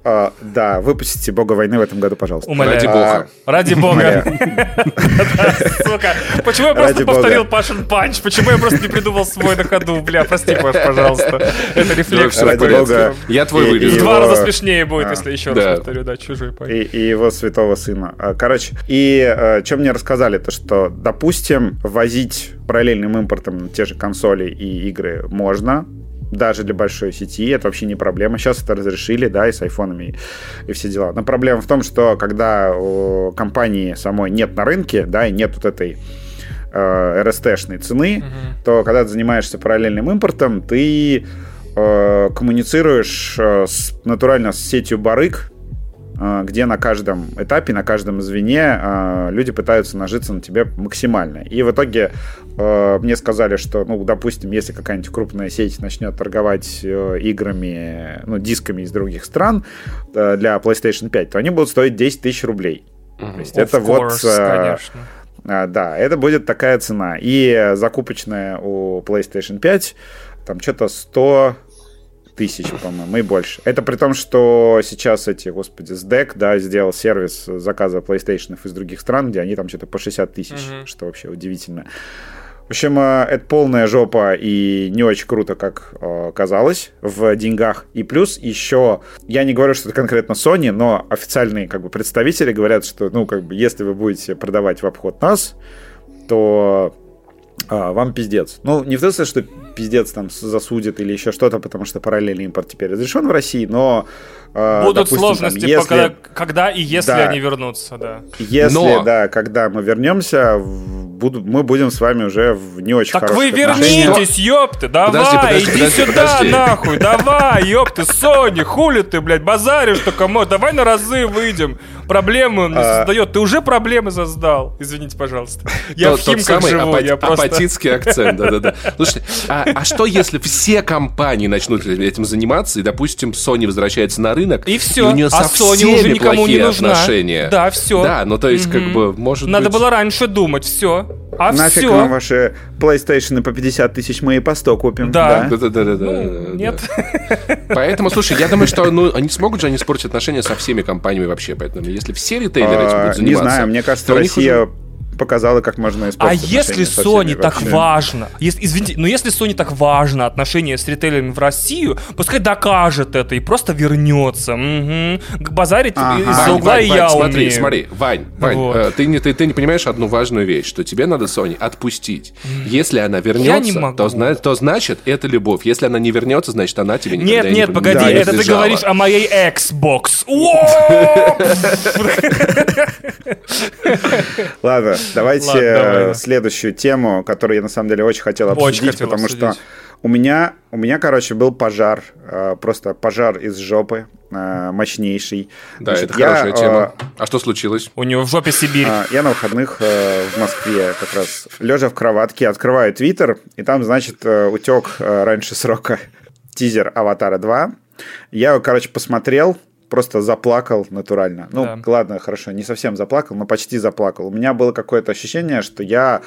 А, а, да, выпустите Бога войны в этом году, пожалуйста. Умоляю. Ради бога. Ради бога. [laughs] Сука. Почему я просто повторил Пашин панч? Почему я просто не придумал свой на ходу? Бля, прости, Паш, пожалуйста. Это рефлекс. Ради бога. Я твой И- В вырежу. два раза смешнее будет, А, если еще раз повторю, да, чужой панч. и, его святого сына. А, Короче, и что мне рассказали, то что, допустим, возить параллельным импортом те же консоли и игры можно, даже для большой сети, это вообще не проблема. Сейчас это разрешили, да, и с айфонами, и, и все дела. Но проблема в том, что когда у компании самой нет на рынке, да, и нет вот этой э, RST-шной цены, то когда ты занимаешься параллельным импортом, ты э, коммуницируешь э, с, натурально с сетью барыг, э, где на каждом этапе, на каждом звене э, люди пытаются нажиться на тебе максимально. И в итоге э, мне сказали, что, ну, допустим, если какая-нибудь крупная сеть начнет торговать э, играми, ну, дисками из других стран э, для PlayStation 5, то они будут стоить 10 тысяч рублей. То есть Of это вот... course, э, конечно. Да, это будет такая цена. И э, закупочная у PlayStation 5 там что-то 100 тысяч, по-моему, и больше. Это при том, что сейчас эти, господи, SDEC, да, сделал сервис заказа PlayStation из других стран, где они там что-то по 60 тысяч, Мгм. что вообще удивительно. В общем, э, это полная жопа и не очень круто, как э, казалось в деньгах. И плюс еще, я не говорю, что это конкретно Sony, но официальные как бы представители говорят, что, ну, как бы, если вы будете продавать в обход нас, то а, вам пиздец. Ну, не в том смысле, что пиздец там засудят или еще что-то, потому что параллельный импорт теперь разрешен в России, но... а, Будут допустим, там, сложности, если- пока- когда и если Да. они вернутся, да. Если, Но- да, когда мы вернемся, буду, мы будем с вами уже в не очень Так вы вернитесь, ёпты, давай, Подожди, подожди, иди подожди, сюда, подожди. нахуй, давай, ёпты, Сони, хули ты, блядь, базаришь только, мо- давай на разы выйдем. Проблемы он не а. создает. Ты уже проблемы создал. Извините, пожалуйста. [laughs] Я в Химках живу. Я просто... Апатитский акцент, да-да-да. Слушайте, а, а что если все компании начнут этим заниматься, и, допустим, Sony возвращается на рынок, и все. И у нее а со Sony уже никому не нужна. отношения. Да, все. Да, ну то есть, как бы, может Надо было раньше думать, все. А Нафиг все. вам ваши PlayStation по 50 тысяч мы и по 100 купим. Да. Да, да, да, да. Ну, нет. Поэтому, слушай, я думаю, что ну, они смогут же они испортить отношения со всеми компаниями вообще. Поэтому, если все ритейлеры этим будут заниматься... Не знаю, мне кажется, Россия показала, как можно использовать. А если Sony так вообще. важно, если, извините, но если Sony так важно отношения с ритейлерами в Россию, пускай докажет это и просто вернется. Угу. Базарить ага. из-за угла Вань, и Вань, я смотри, умею. Смотри, Вань, Вань, вот. э, ты, не, ты, ты не понимаешь одну важную вещь, что тебе надо Sony отпустить. Если она вернется, то, то значит это любовь. Если она не вернется, значит она тебе никогда нет, не Нет, нет, погоди, да, это ты говоришь о моей Xbox. [laughs] Ладно, Давайте Ладно, следующую тему, которую я на самом деле очень хотел обсудить, очень хотел потому обсудить. что у меня, у меня, короче, был пожар, э, просто пожар из жопы, э, мощнейший. Да, Значит, это я, хорошая тема. Э, а что случилось? У него в жопе Сибирь. Я на выходных в Москве как раз, лежа в кроватке, открываю Твиттер, и там, значит, утек раньше срока [laughs] тизер «Аватара 2». Я, короче, посмотрел, просто заплакал натурально. Ну, да. ладно, хорошо, не совсем заплакал, но почти заплакал. У меня было какое-то ощущение, что я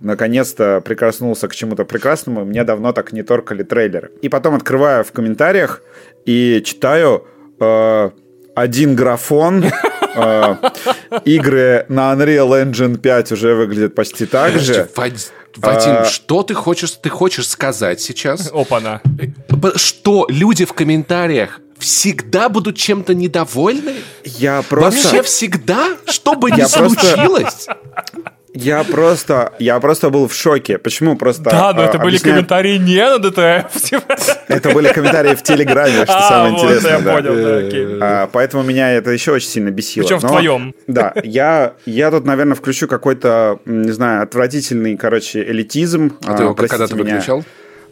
наконец-то прикоснулся к чему-то прекрасному, мне давно так не торкали трейлеры. И потом открываю в комментариях и читаю э, один графон, э, игры на Unreal Engine 5 уже выглядят почти так же. Вадим, а... что ты хочешь, ты хочешь сказать сейчас? [laughs] Опа-на. Что люди в комментариях всегда будут чем-то недовольны? Я просто... Вообще всегда? Что бы ни случилось? Я просто, я просто был в шоке. Почему просто? Да, но это были комментарии не на ДТФ. Это были комментарии в Телеграме, что [laughs] а, самое интересное. Я понял, да, окей. А, поэтому меня это еще очень сильно бесило. Причем в твоем. Да, я, я тут, наверное, включу какой-то, не знаю, отвратительный, короче, элитизм. А ты его когда-то выключал?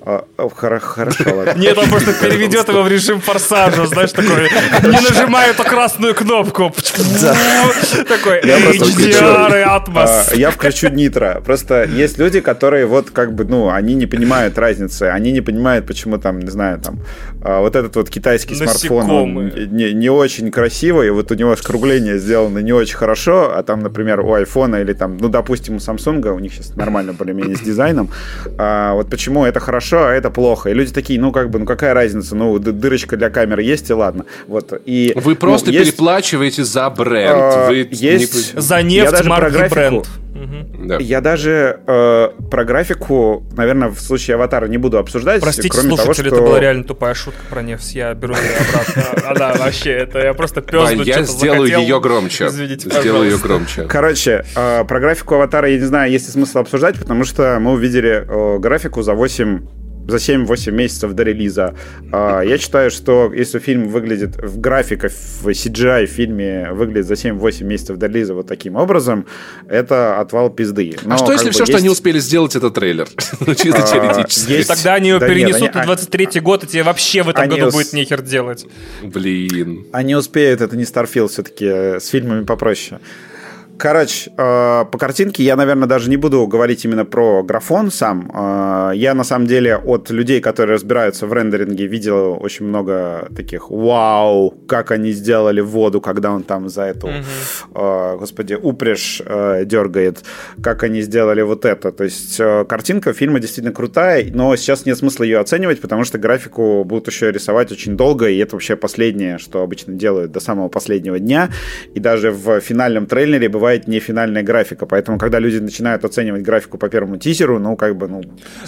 А, хорошо, ладно. [laughs] Нет, он просто переведет его в режим форсажа, знаешь, такой, не нажимай эту красную кнопку. Такой, HDR и Atmos. А, я включу нитро. Просто есть люди, которые вот как бы, ну, они не понимают разницы, они не понимают, почему там, не знаю, там, а, вот этот вот китайский смартфон, он не, не очень красивый, вот у него скругление сделано не очень хорошо, а там, например, у айфона или там, ну, допустим, у Samsung, у них сейчас нормально более-менее с дизайном, вот почему это хорошо хорошо, а это плохо. И люди такие, ну как бы, ну какая разница, ну дырочка для камеры есть и ладно. Вот. И, Вы просто ну, есть... переплачиваете за бренд. А, Вы есть... Не... За нефть, марки, бренд. Угу. Да. Я даже э, про графику, наверное, в случае аватара не буду обсуждать. Простите, кроме слушатели, того, что... это была реально тупая шутка про нефть. Я беру ее обратно. [laughs] А да, вообще, это я просто пес Я сделаю ее громче. Извините, Сделаю ее громче. Короче, э, про графику аватара я не знаю, есть ли смысл обсуждать, потому что мы увидели э, графику за 8 за 7-8 месяцев до релиза. А, я считаю, что если фильм выглядит в графика, в CGI фильме выглядит за 7-8 месяцев до релиза вот таким образом, это отвал пизды. Но, а что если все, есть... что они успели сделать, это трейлер? [laughs] Ну, чисто а, теоретически. Тогда они его перенесут на 23-й год, и тебе вообще в этом году будет нехер делать. Блин. Они успеют, это не Starfield все-таки, с фильмами попроще. Короче, э, по картинке я, наверное, даже не буду говорить именно про графон сам. Э, я, на самом деле, от людей, которые разбираются в рендеринге, видел очень много таких «Вау! Как они сделали воду, когда он там за эту, mm-hmm. господи, упряжь дергает. Как они сделали вот это». То есть картинка фильма действительно крутая, но сейчас нет смысла ее оценивать, потому что графику будут еще рисовать очень долго, и это вообще последнее, что обычно делают до самого последнего дня. И даже в финальном трейлере бывает бывает не финальная графика. Поэтому, когда люди начинают оценивать графику по первому тизеру, ну, как бы, ну...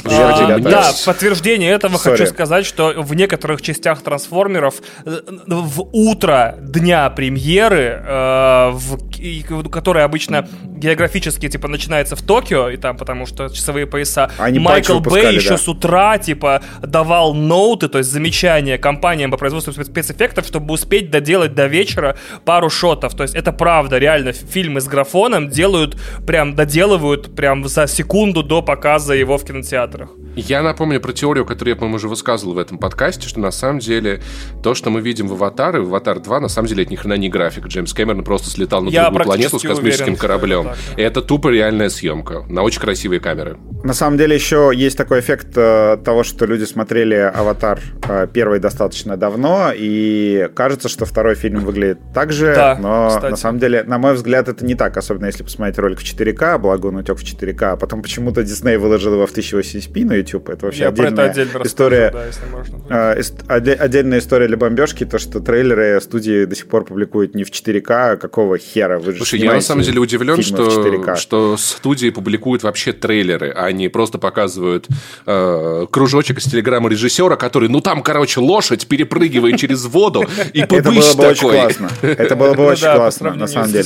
А, да, в подтверждение этого Sorry. хочу сказать, что в некоторых частях трансформеров э, в утро дня премьеры, э, в, которая обычно географически, типа, начинается в Токио, и там, потому что часовые пояса, Они Майкл Бэй еще да. с утра, типа, давал ноуты, то есть замечания компаниям по производству спецэффектов, чтобы успеть доделать до вечера пару шотов. То есть это правда, реально, фильм из с графоном делают, прям доделывают прям за секунду до показа его в кинотеатрах. Я напомню про теорию, которую я, по-моему, уже высказывал в этом подкасте, что на самом деле то, что мы видим в «Аватаре», в «Аватар 2», на самом деле это ни хрена не график. Джеймс Кэмерон просто слетал на я другую планету с космическим уверен, кораблем. Так, да. И это тупо реальная съемка на очень красивые камеры. На самом деле еще есть такой эффект э, того, что люди смотрели «Аватар» э, первый достаточно давно, и кажется, что второй фильм выглядит так же, да, но кстати. на самом деле, на мой взгляд, это не так, особенно если посмотреть ролик в 4К, благо он утек в 4К, а потом почему-то Дисней выложил его в 1080p на YouTube. Это вообще Я отдельная история. Расскажу, да, если можно. Э, отдельная история для бомбежки, то, что трейлеры студии до сих пор публикуют не в 4К, а какого хера? Вы же Слушай, я на самом деле удивлен, что, что студии публикуют вообще трейлеры, а не просто показывают э, кружочек из телеграмма режиссера, который, ну там, короче, лошадь перепрыгивает через воду, и Это было бы очень классно. Это было бы ну очень классно, на самом деле.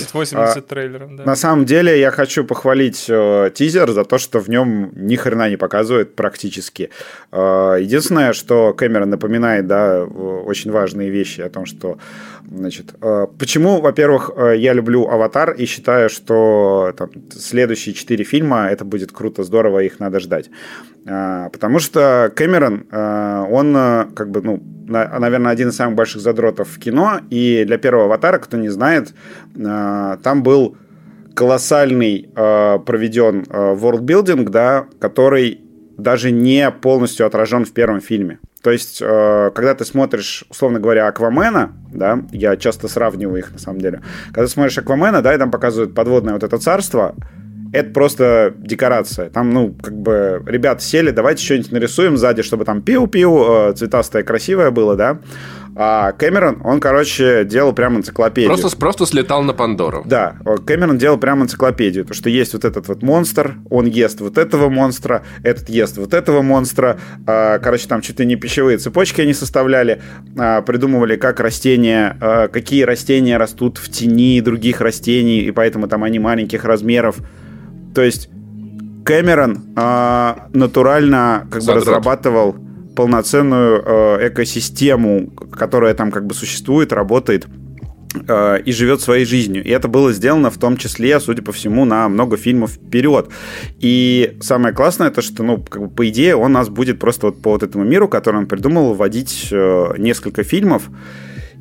80 трейлером, На самом деле, я хочу похвалить э, тизер за то, что в нем ни хрена не показывает практически. Э, единственное, что Кэмерон напоминает, да, очень важные вещи о том, что, значит, э, почему, во-первых, э, я люблю «Аватар» и считаю, что там, следующие четыре фильма, это будет круто, здорово, их надо ждать. Э, потому что Кэмерон, он как бы, ну, наверное, один из самых больших задротов в кино, и для первого «Аватара», кто не знает, там был колоссальный проведен world да, который даже не полностью отражен в первом фильме. То есть, э, когда ты смотришь, условно говоря, Аквамена, да, я часто сравниваю их на самом деле, когда ты смотришь Аквамена, да, и там показывают подводное вот это царство, это просто декорация. Там, ну, как бы, ребят сели, давайте что-нибудь нарисуем сзади, чтобы там пиу-пиу, э, цветастое, красивое было, да. А Кэмерон, он, короче, делал прям энциклопедию. Просто, просто слетал на Пандору. Да, Кэмерон делал прям энциклопедию. То, что есть вот этот вот монстр, он ест вот этого монстра, этот ест вот этого монстра. А, короче, там чуть ли не пищевые цепочки они составляли, а, придумывали, как растения, а, какие растения растут в тени других растений, и поэтому там они маленьких размеров. То есть Кэмерон натурально как Задрот. бы разрабатывал полноценную э, экосистему, которая там как бы существует, работает э, и живет своей жизнью. И это было сделано в том числе, судя по всему, на много фильмов вперед. И самое классное, это что, ну, как бы, по идее, он нас будет просто вот по вот этому миру, который он придумал, вводить э, несколько фильмов,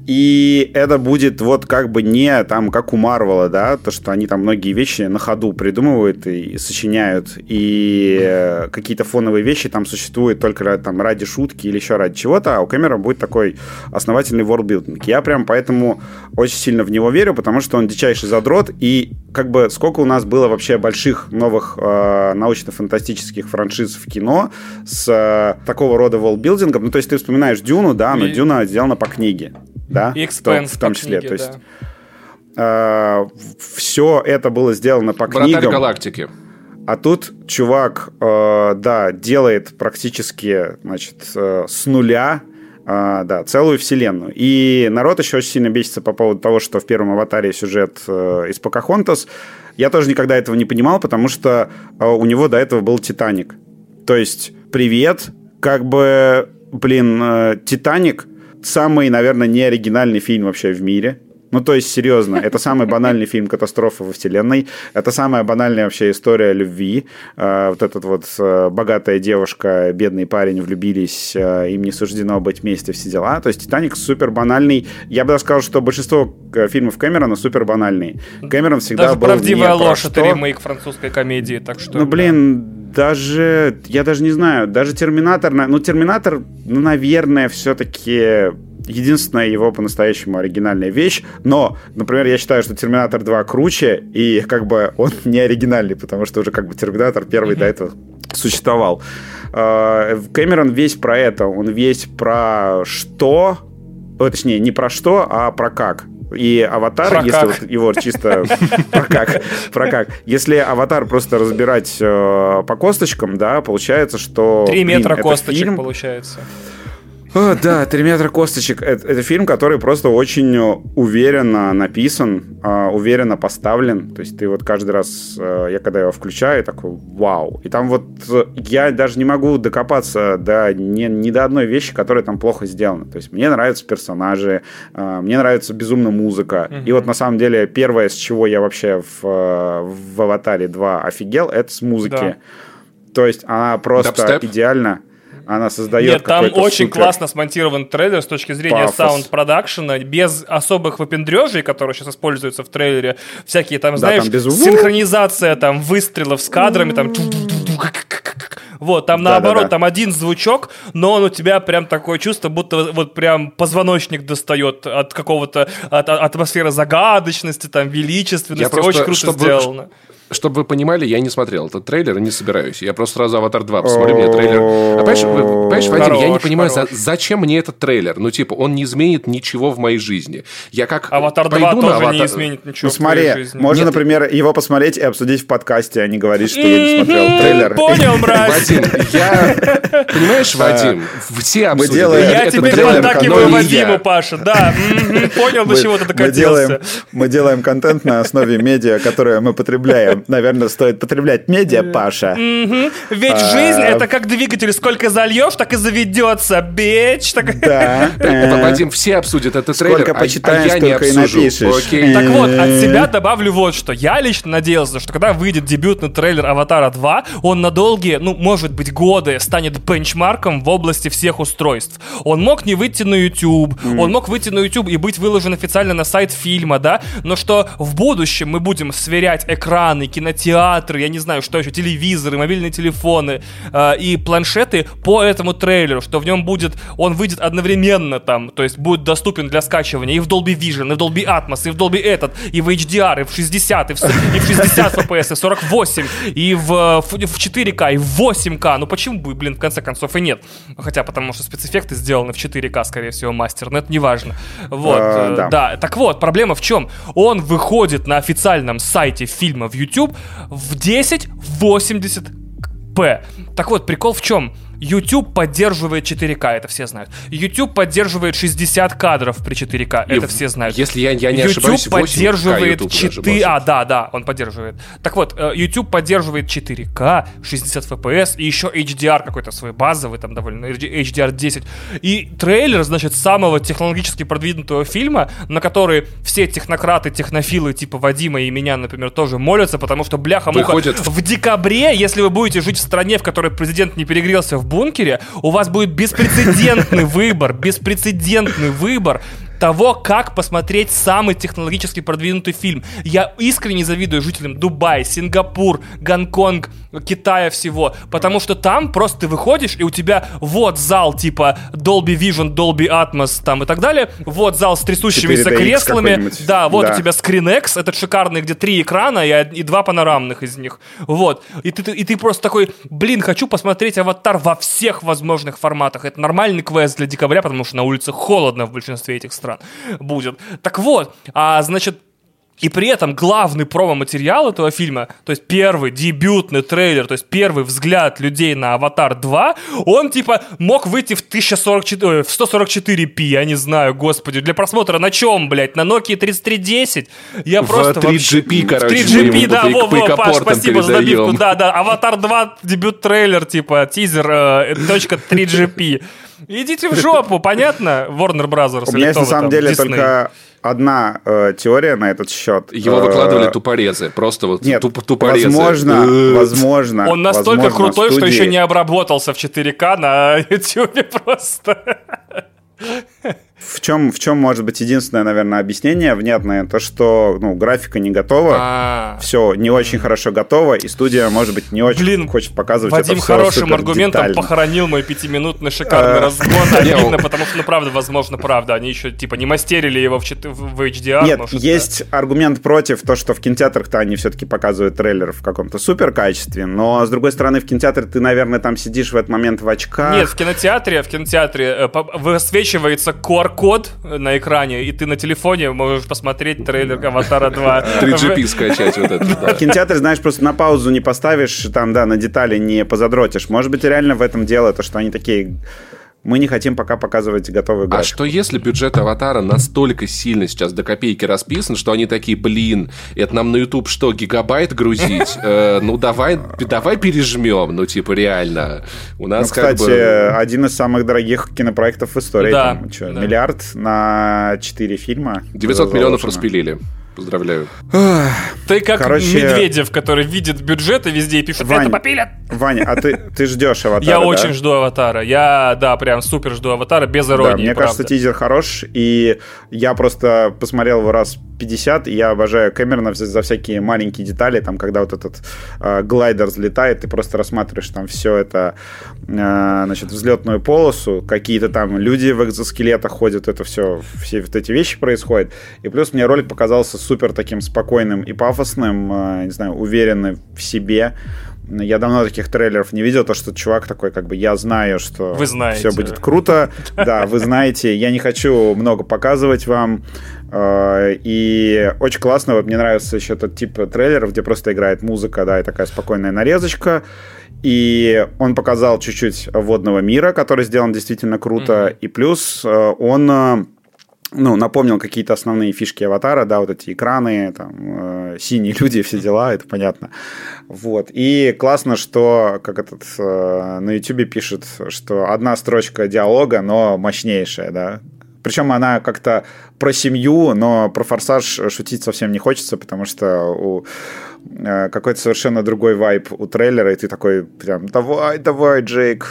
и это будет вот как бы не там, как у Марвела, да, то, что они там многие вещи на ходу придумывают и сочиняют, и э, какие-то фоновые вещи там существуют только там ради шутки или еще ради чего-то, а у Кэмерона будет такой основательный worldbuilding. Я прям поэтому очень сильно в него верю, потому что он дичайший задрот, и как бы сколько у нас было вообще больших новых э, научно-фантастических франшиз в кино с э, такого рода worldbuilding, ну то есть ты вспоминаешь Дюну, да, но и... Дюна сделана по книге да, и в, том, в том числе. Книге, то есть да. э, все это было сделано по Вратарь книгам. галактики. А тут чувак, э, да, делает практически, значит, э, с нуля, э, да, целую вселенную. И народ еще очень сильно бесится по поводу того, что в первом аватаре сюжет э, из Покахонтас. Я тоже никогда этого не понимал, потому что э, у него до этого был Титаник. То есть, привет, как бы, блин, э, Титаник самый, наверное, неоригинальный фильм вообще в мире. Ну, то есть, серьезно, [laughs] это самый банальный фильм «Катастрофа во Вселенной». Это самая банальная вообще история любви. Э, вот этот вот э, богатая девушка, бедный парень влюбились, э, им не суждено быть вместе, все дела. То есть, «Титаник» супер банальный. Я бы даже сказал, что большинство фильмов Кэмерона супер банальные. Кэмерон всегда даже был «Правдивая ложь» — это ремейк французской комедии, так что... Ну, блин, даже, я даже не знаю, даже Терминатор, ну, Терминатор, ну, наверное, все-таки единственная его по-настоящему оригинальная вещь, но, например, я считаю, что Терминатор 2 круче, и как бы он [laughs] не оригинальный, потому что уже как бы Терминатор первый mm-hmm. до этого существовал. А, Кэмерон весь про это, он весь про что, о, точнее, не про что, а про как. И аватар, про если как. вот его чисто [laughs] про как, про как. Если аватар просто разбирать э, по косточкам, да, получается, что три метра косточек фильм, получается. О, [laughs] да, «Три метра косточек». Это, это фильм, который просто очень уверенно написан, э, уверенно поставлен. То есть ты вот каждый раз, э, я когда его включаю, такой «Вау!» И там вот я даже не могу докопаться до, ни, ни до одной вещи, которая там плохо сделана. То есть мне нравятся персонажи, э, мне нравится безумно музыка. Mm-hmm. И вот на самом деле первое, с чего я вообще в, в «Аватаре 2» офигел, это с музыки. Да. То есть она просто Дабстеп? идеально она создает Нет, там очень супер... классно смонтирован трейлер с точки зрения саунд-продакшена, без особых выпендрежей, которые сейчас используются в трейлере. Всякие там, да, знаешь, там без... синхронизация там выстрелов с кадрами, там... Вот, там да, наоборот, да, да. там один звучок, но он у тебя прям такое чувство, будто вот прям позвоночник достает от какого-то, от, от атмосферы загадочности, там, величественности. Я просто, Очень круто чтобы, сделано чтобы вы понимали, я не смотрел этот трейлер и не собираюсь. Я просто сразу «Аватар 2» посмотрю, мне трейлер... А понимаешь, понимаешь Вадим, хорош, я не понимаю, за, зачем мне этот трейлер? Ну, типа, он не изменит ничего в моей жизни. Я как «Аватар 2» тоже аватар... не изменит ничего ну, смотри, в жизни. Можно, Нет, например, его посмотреть и обсудить в подкасте, а не говорить, что я не смотрел трейлер. Понял, [laughs] мразь. Вадим, я... Понимаешь, Вадим, все обсудили. Я теперь поддакиваю Вадиму, Паша, да. Понял, до чего ты докатился. Мы делаем контент на основе медиа, которое мы потребляем наверное, стоит потреблять медиа, Паша. Ведь а, жизнь это как двигатель, сколько зальешь, так и заведется, бич. Да. [laughs] Вадим, все обсудят этот трейлер, Сколько а, почитаешь, а столько и напишешь. Так вот, от себя добавлю вот что. Я лично надеялся, что когда выйдет дебютный трейлер Аватара 2, он на долгие, ну, может быть, годы станет бенчмарком в области всех устройств. Он мог не выйти на YouTube, он мог выйти на YouTube и быть выложен официально на сайт фильма, да, но что в будущем мы будем сверять экраны, кинотеатры, я не знаю, что еще, телевизоры, мобильные телефоны э, и планшеты по этому трейлеру, что в нем будет, он выйдет одновременно там, то есть будет доступен для скачивания и в Dolby Vision, и в Dolby Atmos, и в Dolby этот, и в HDR, и в 60, и в, и в 60 FPS, и 48, и в, в, в 4К, и в 8К. Ну почему бы, блин, в конце концов и нет? Хотя потому что спецэффекты сделаны в 4К, скорее всего, мастер, но это не важно. Вот, а, да. да. Так вот, проблема в чем? Он выходит на официальном сайте фильма в YouTube YouTube в 1080p. Так вот, прикол в чем? YouTube поддерживает 4К, это все знают. YouTube поддерживает 60 кадров при 4К, И это все знают. Если я, я не YouTube ошибаюсь, поддерживает YouTube 4... А, да, да, он поддерживает. Так вот, э, YouTube поддерживает 4К, 60 FPS и еще HDR какой-то свой базовый, там довольно, HDR 10. И трейлер, значит, самого технологически продвинутого фильма, на который все технократы, технофилы типа Вадима и меня, например, тоже молятся, потому что, бляха-муха, Выходит... в декабре, если вы будете жить в стране, в которой президент не перегрелся в бункере, у вас будет беспрецедентный [laughs] выбор, беспрецедентный выбор того, как посмотреть самый технологически продвинутый фильм. Я искренне завидую жителям Дубая, Сингапур, Гонконг, Китая всего, потому что там просто ты выходишь, и у тебя вот зал типа Dolby Vision, Dolby Atmos там и так далее, вот зал с трясущимися креслами, да, вот да. у тебя ScreenX, этот шикарный, где три экрана и, и два панорамных из них, вот, и ты, и ты просто такой, блин, хочу посмотреть Аватар во всех возможных форматах, это нормальный квест для декабря, потому что на улице холодно в большинстве этих стран, будет. Так вот, а, значит, и при этом главный промо-материал этого фильма, то есть первый дебютный трейлер, то есть первый взгляд людей на «Аватар 2», он типа мог выйти в, 1044, в 144p, я не знаю, господи, для просмотра на чем, блядь, на Nokia 3310? Я в просто 3GP, вообще... короче. 3GP, да, во, во, Паш, спасибо за добивку, да, да, «Аватар 2» дебют трейлер, типа, тизер, э, точка 3GP. Идите в жопу, понятно, Warner Brothers. У меня есть на самом деле только одна э, теория на этот счет. Его выкладывали э, тупорезы, просто вот Нет, туп, тупорезы. Возможно, возможно. Он настолько возможно, крутой, студии... что еще не обработался в 4К на [laughs] YouTube просто. В чем, в чем может быть единственное, наверное, объяснение внятное? То, что ну, графика не готова, А-а-а. все не очень хорошо готово, и студия, может быть, не очень Блин, хочет показывать Вадим это все хорошим аргументом детально. похоронил мой пятиминутный шикарный разгон. [laughs] Обидно, потому что, ну, правда, возможно, правда. Они еще, типа, не мастерили его в HDR. Нет, есть аргумент против, то, что в кинотеатрах-то они все-таки показывают трейлер в каком-то супер качестве, но, с другой стороны, в кинотеатре ты, наверное, там сидишь в этот момент в очках. Нет, в кинотеатре, в кинотеатре э, высвечивается кор QR-код на экране, и ты на телефоне можешь посмотреть трейлер Аватара 2. 3GP [laughs] скачать вот это. [laughs] Кинотеатр, знаешь, просто на паузу не поставишь, там, да, на детали не позадротишь. Может быть, реально в этом дело, то, что они такие мы не хотим пока показывать готовую графику. А что если бюджет Аватара настолько сильно сейчас до копейки расписан, что они такие, блин, это нам на YouTube что, гигабайт грузить? [laughs] Э, ну, давай, давай пережмем, ну, типа, реально. У нас, ну, кстати, один из самых дорогих кинопроектов в истории. Да, Миллиард на 4 фильма. 900 миллионов распилили. Поздравляю. Ты как Короче... Медведев, который видит бюджеты везде и пишет, Вань, это попилят. Ваня, а ты, ты ждешь аватара, Я да? очень жду аватара. Я, да, прям супер жду аватара, без иронии, да, Мне правда. кажется, тизер хорош, и я просто посмотрел его раз 50, и я обожаю Кэмерона за всякие маленькие детали, там, когда вот этот э, глайдер взлетает, ты просто рассматриваешь там все это, э, значит, взлетную полосу, какие-то там люди в экзоскелетах ходят, это все, все вот эти вещи происходят. И плюс мне ролик показался супер таким спокойным и пафосным, э, не знаю, уверенным в себе. Я давно таких трейлеров не видел, то что чувак такой, как бы, я знаю, что вы знаете. все будет круто. Да, вы знаете, я не хочу много показывать вам. Э, и очень классно, вот мне нравится еще этот тип трейлеров, где просто играет музыка, да, и такая спокойная нарезочка. И он показал чуть-чуть водного мира, который сделан действительно круто. Mm-hmm. И плюс э, он э, ну, напомнил какие-то основные фишки аватара, да, вот эти экраны, там, э, синие [laughs] люди, все дела, это понятно. Вот. И классно, что, как этот э, на YouTube пишет, что одна строчка диалога, но мощнейшая, да. Причем она как-то про семью, но про форсаж шутить совсем не хочется, потому что у э, какой-то совершенно другой вайп у трейлера, и ты такой прям «давай, давай, Джейк,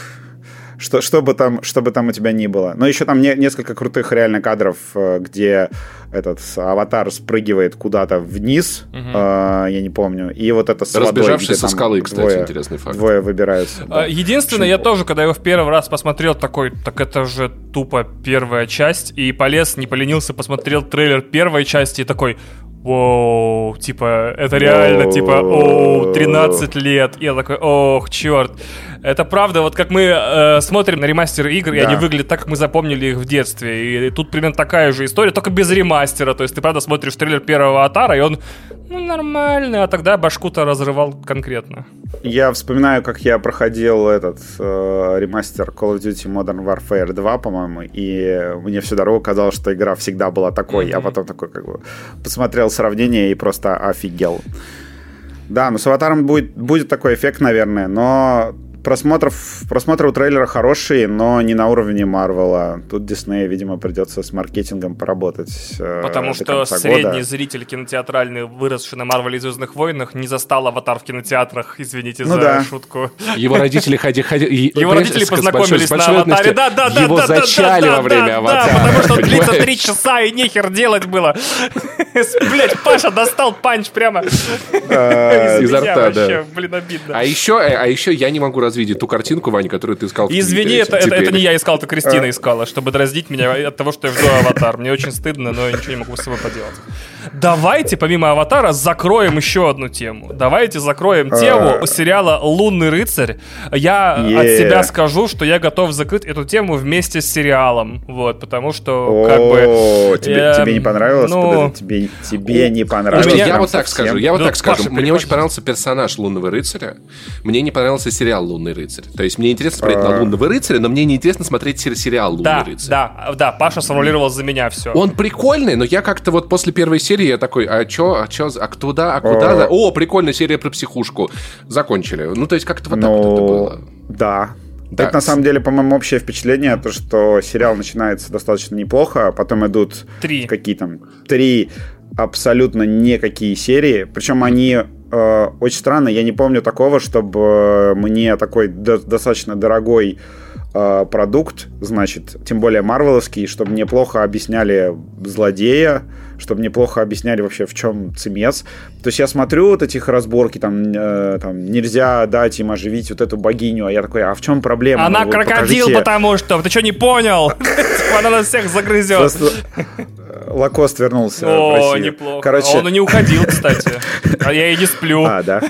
что, что, бы там, что бы там у тебя ни было. Но еще там не, несколько крутых реально кадров, э, где этот аватар спрыгивает куда-то вниз, угу. э, я не помню, и вот это с Разбежавшись со скалы, кстати, двое, интересный факт. Двое выбираются. Да. Единственное, Почему? я тоже, когда его в первый раз посмотрел, такой, так это же тупо первая часть, и полез, не поленился, посмотрел трейлер первой части и такой, Воу, типа, это реально, типа, о, 13 лет. И я такой, ох, черт. Это правда, вот как мы э, смотрим на ремастеры игр, да. и они выглядят так, как мы запомнили их в детстве. И тут примерно такая же история, только без ремастера. То есть ты, правда, смотришь трейлер первого Атара, и он, ну, нормальный, а тогда башку-то разрывал конкретно. Я вспоминаю, как я проходил этот э, ремастер Call of Duty Modern Warfare 2, по-моему, и мне всю дорогу казалось, что игра всегда была такой, mm-hmm. а потом такой, как бы, посмотрел сравнение и просто офигел. Да, ну с аватаром будет, будет такой эффект, наверное, но просмотров, просмотры у трейлера хорошие, но не на уровне Марвела. Тут Дисней, видимо, придется с маркетингом поработать. Э, Потому что средний года. зритель кинотеатральный, выросший на Марвеле и Звездных войнах, не застал аватар в кинотеатрах, извините ну, за да. шутку. Его родители ходили... Ходи, Его родители познакомились на аватаре. Да, да, да, Его да, зачали да, во время да, аватара. Да, потому что [laughs] длится три часа и нехер делать было. Блять, Паша достал панч прямо а, изо рта, да. Блин, обидно. А еще, а еще я не могу развидеть ту картинку, Ваня, которую ты искал. Извини, это, не я искал, это Кристина а. искала, чтобы дразнить меня от того, что я жду аватар. Мне очень стыдно, но ничего не могу с собой поделать. Давайте, помимо аватара, закроем еще одну тему. Давайте закроем а. тему сериала «Лунный рыцарь». Я от себя скажу, что я готов закрыть эту тему вместе с сериалом. Вот, потому что, как бы... Тебе не понравилось? Ну, тебе тебе не понравилось? Я вот так скажу, я вот так скажу. Мне очень понравился персонаж «Лунного рыцаря». Мне не понравился сериал «Лунный рыцарь». То есть мне интересно смотреть на а. «Лунного рыцаря», но мне не интересно смотреть сериал «Лунный да, рыцарь». Да, да, Паша сформулировал за меня все. Он прикольный, но я как-то вот после первой серии я такой, а чё, а чё, а куда, а куда? А. О, прикольная серия про психушку. Закончили. Ну, то есть как-то вот так вот это было. Да, да. Это на самом деле, по-моему, общее впечатление, то, что сериал начинается достаточно неплохо, а потом идут три. какие там три абсолютно никакие серии. Причем они э, очень странно, я не помню такого, чтобы мне такой до- достаточно дорогой э, продукт, значит, тем более марвеловский, чтобы мне плохо объясняли злодея, чтобы мне плохо объясняли вообще, в чем цемес. То есть я смотрю вот этих разборки, там, э, там нельзя дать им оживить вот эту богиню, а я такой, а в чем проблема? Она ну, крокодил, покажите... потому что, ты что, не понял? [laughs] Она нас всех загрызет. Лакост вернулся О, неплохо. Короче... Он и не уходил, кстати. А я и не сплю. А, да?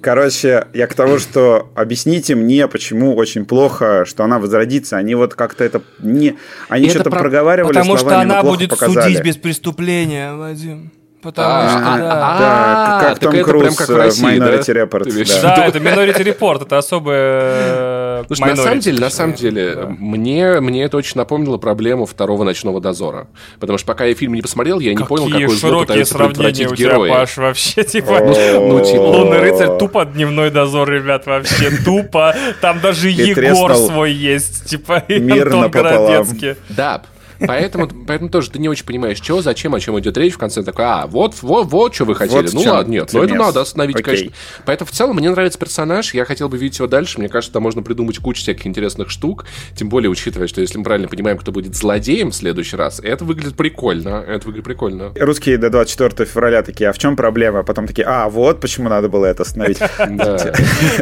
Короче, я к тому, что объясните мне, почему очень плохо, что она возродится. Они вот как-то это не... Они что-то про... проговаривали Потому словами, что она будет показали. судить без преступления, Вадим. Потому что, да. Как Том Круз в Minority Report. Да, [laughs] это Minority Report, это особая э, Слушай, на самом деле, на самом деле, мне, мне это очень напомнило проблему второго «Ночного дозора». Потому что пока я фильм не посмотрел, я не понял, какой зло пытаются предотвратить герои. Паш, вообще, типа, [laughs] ну, типа... Лунный рыцарь [laughs] тупо дневной дозор, ребят, вообще тупо. Там даже Егор свой есть, типа, и Антон Городецкий. Да, Поэтому, поэтому тоже ты не очень понимаешь, что, зачем, о чем идет речь. В конце такой, а, вот, вот, вот, что вы хотели. Вот ну ладно, нет, ну это надо остановить, Окей. конечно. Поэтому в целом мне нравится персонаж, я хотел бы видеть его дальше. Мне кажется, там можно придумать кучу всяких интересных штук. Тем более, учитывая, что если мы правильно понимаем, кто будет злодеем в следующий раз, это выглядит прикольно. Это выглядит прикольно. Русские до 24 февраля такие, а в чем проблема? Потом такие, а, вот почему надо было это остановить. [laughs]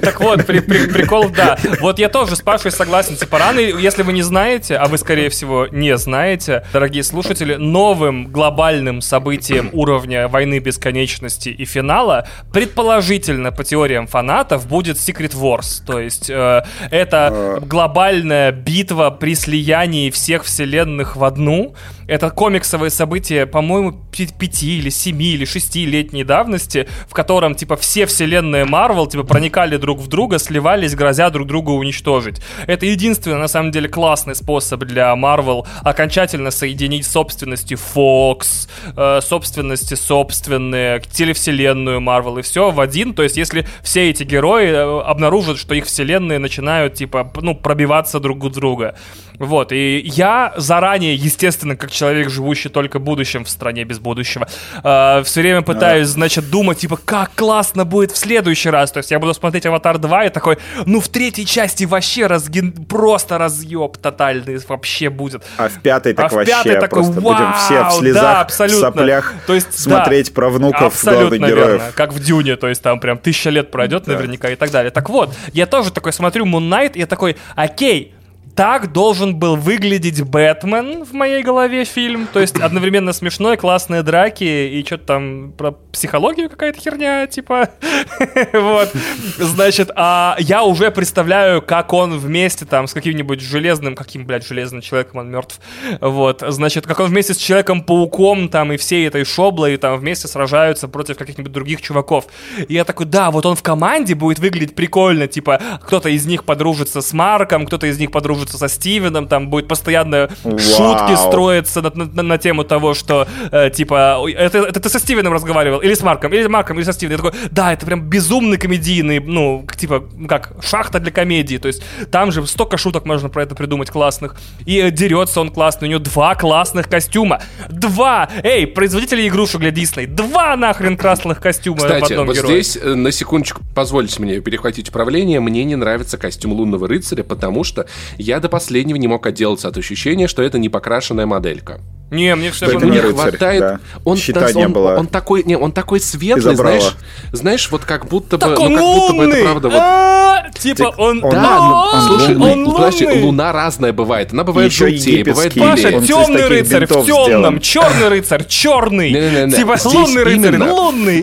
Так вот, прикол, да. Вот я тоже с Пашей согласен. Типа рано, если вы не знаете, а вы, скорее всего, не знаете, знаете, дорогие слушатели, новым глобальным событием уровня войны бесконечности и финала, предположительно, по теориям фанатов, будет Secret Wars. То есть э, это а. глобальная битва при слиянии всех вселенных в одну, это комиксовое событие, по-моему, пяти или семи или шестилетней давности, в котором, типа, все вселенные Марвел, типа, проникали друг в друга, сливались, грозя друг друга уничтожить. Это единственный, на самом деле, классный способ для Марвел окончательно соединить собственности Fox, э, собственности собственные, телевселенную Марвел и все в один. То есть, если все эти герои э, обнаружат, что их вселенные начинают, типа, ну, пробиваться друг у друга. Вот, и я заранее, естественно, как человек, живущий только будущим в стране без будущего, э, все время пытаюсь, значит, думать, типа, как классно будет в следующий раз. То есть я буду смотреть «Аватар 2» и такой, ну, в третьей части вообще разген... просто разъеб тотальный вообще будет. А в пятой так а вообще в пятой такой, просто вау, будем все в слезах, да, абсолютно. в соплях то есть, смотреть да, про внуков главных героев. Верно, как в Дюне, то есть там прям тысяча лет пройдет да. наверняка и так далее. Так вот, я тоже такой смотрю Knight, и я такой, окей, так должен был выглядеть Бэтмен в моей голове фильм. То есть одновременно смешной, классные драки и что-то там про психологию какая-то херня, типа. [laughs] вот. Значит, а я уже представляю, как он вместе там с каким-нибудь железным, каким, блядь, железным человеком, он мертв. Вот. Значит, как он вместе с Человеком-пауком там и всей этой шоблой там вместе сражаются против каких-нибудь других чуваков. И я такой, да, вот он в команде будет выглядеть прикольно, типа, кто-то из них подружится с Марком, кто-то из них подружится подружится со Стивеном, там будет постоянно Вау. шутки строиться на, на, на тему того, что, э, типа, это, это ты со Стивеном разговаривал, или с Марком, или с Марком, или со Стивеном. Я такой, да, это прям безумный комедийный, ну, типа, как шахта для комедии, то есть там же столько шуток можно про это придумать классных. И э, дерется он классный, у него два классных костюма. Два! Эй, производители игрушек для Дисней, два нахрен красных костюма Кстати, в одном вот герое. здесь, э, на секундочку, позвольте мне перехватить управление, мне не нравится костюм лунного рыцаря, потому что я я до последнего не мог отделаться от ощущения, что это не покрашенная моделька. Не, мне все равно не хватает. Да. Он, Щита он, не было. Он, он такой, не, он такой светлый, знаешь, знаешь, вот как будто бы, так ну, как будто бы это правда вот. А, типа он, да, слушай, он подожди, луна разная бывает, она бывает желтее, бывает Паша, темный рыцарь в темном, черный рыцарь черный, типа лунный [laughs] рыцарь лунный.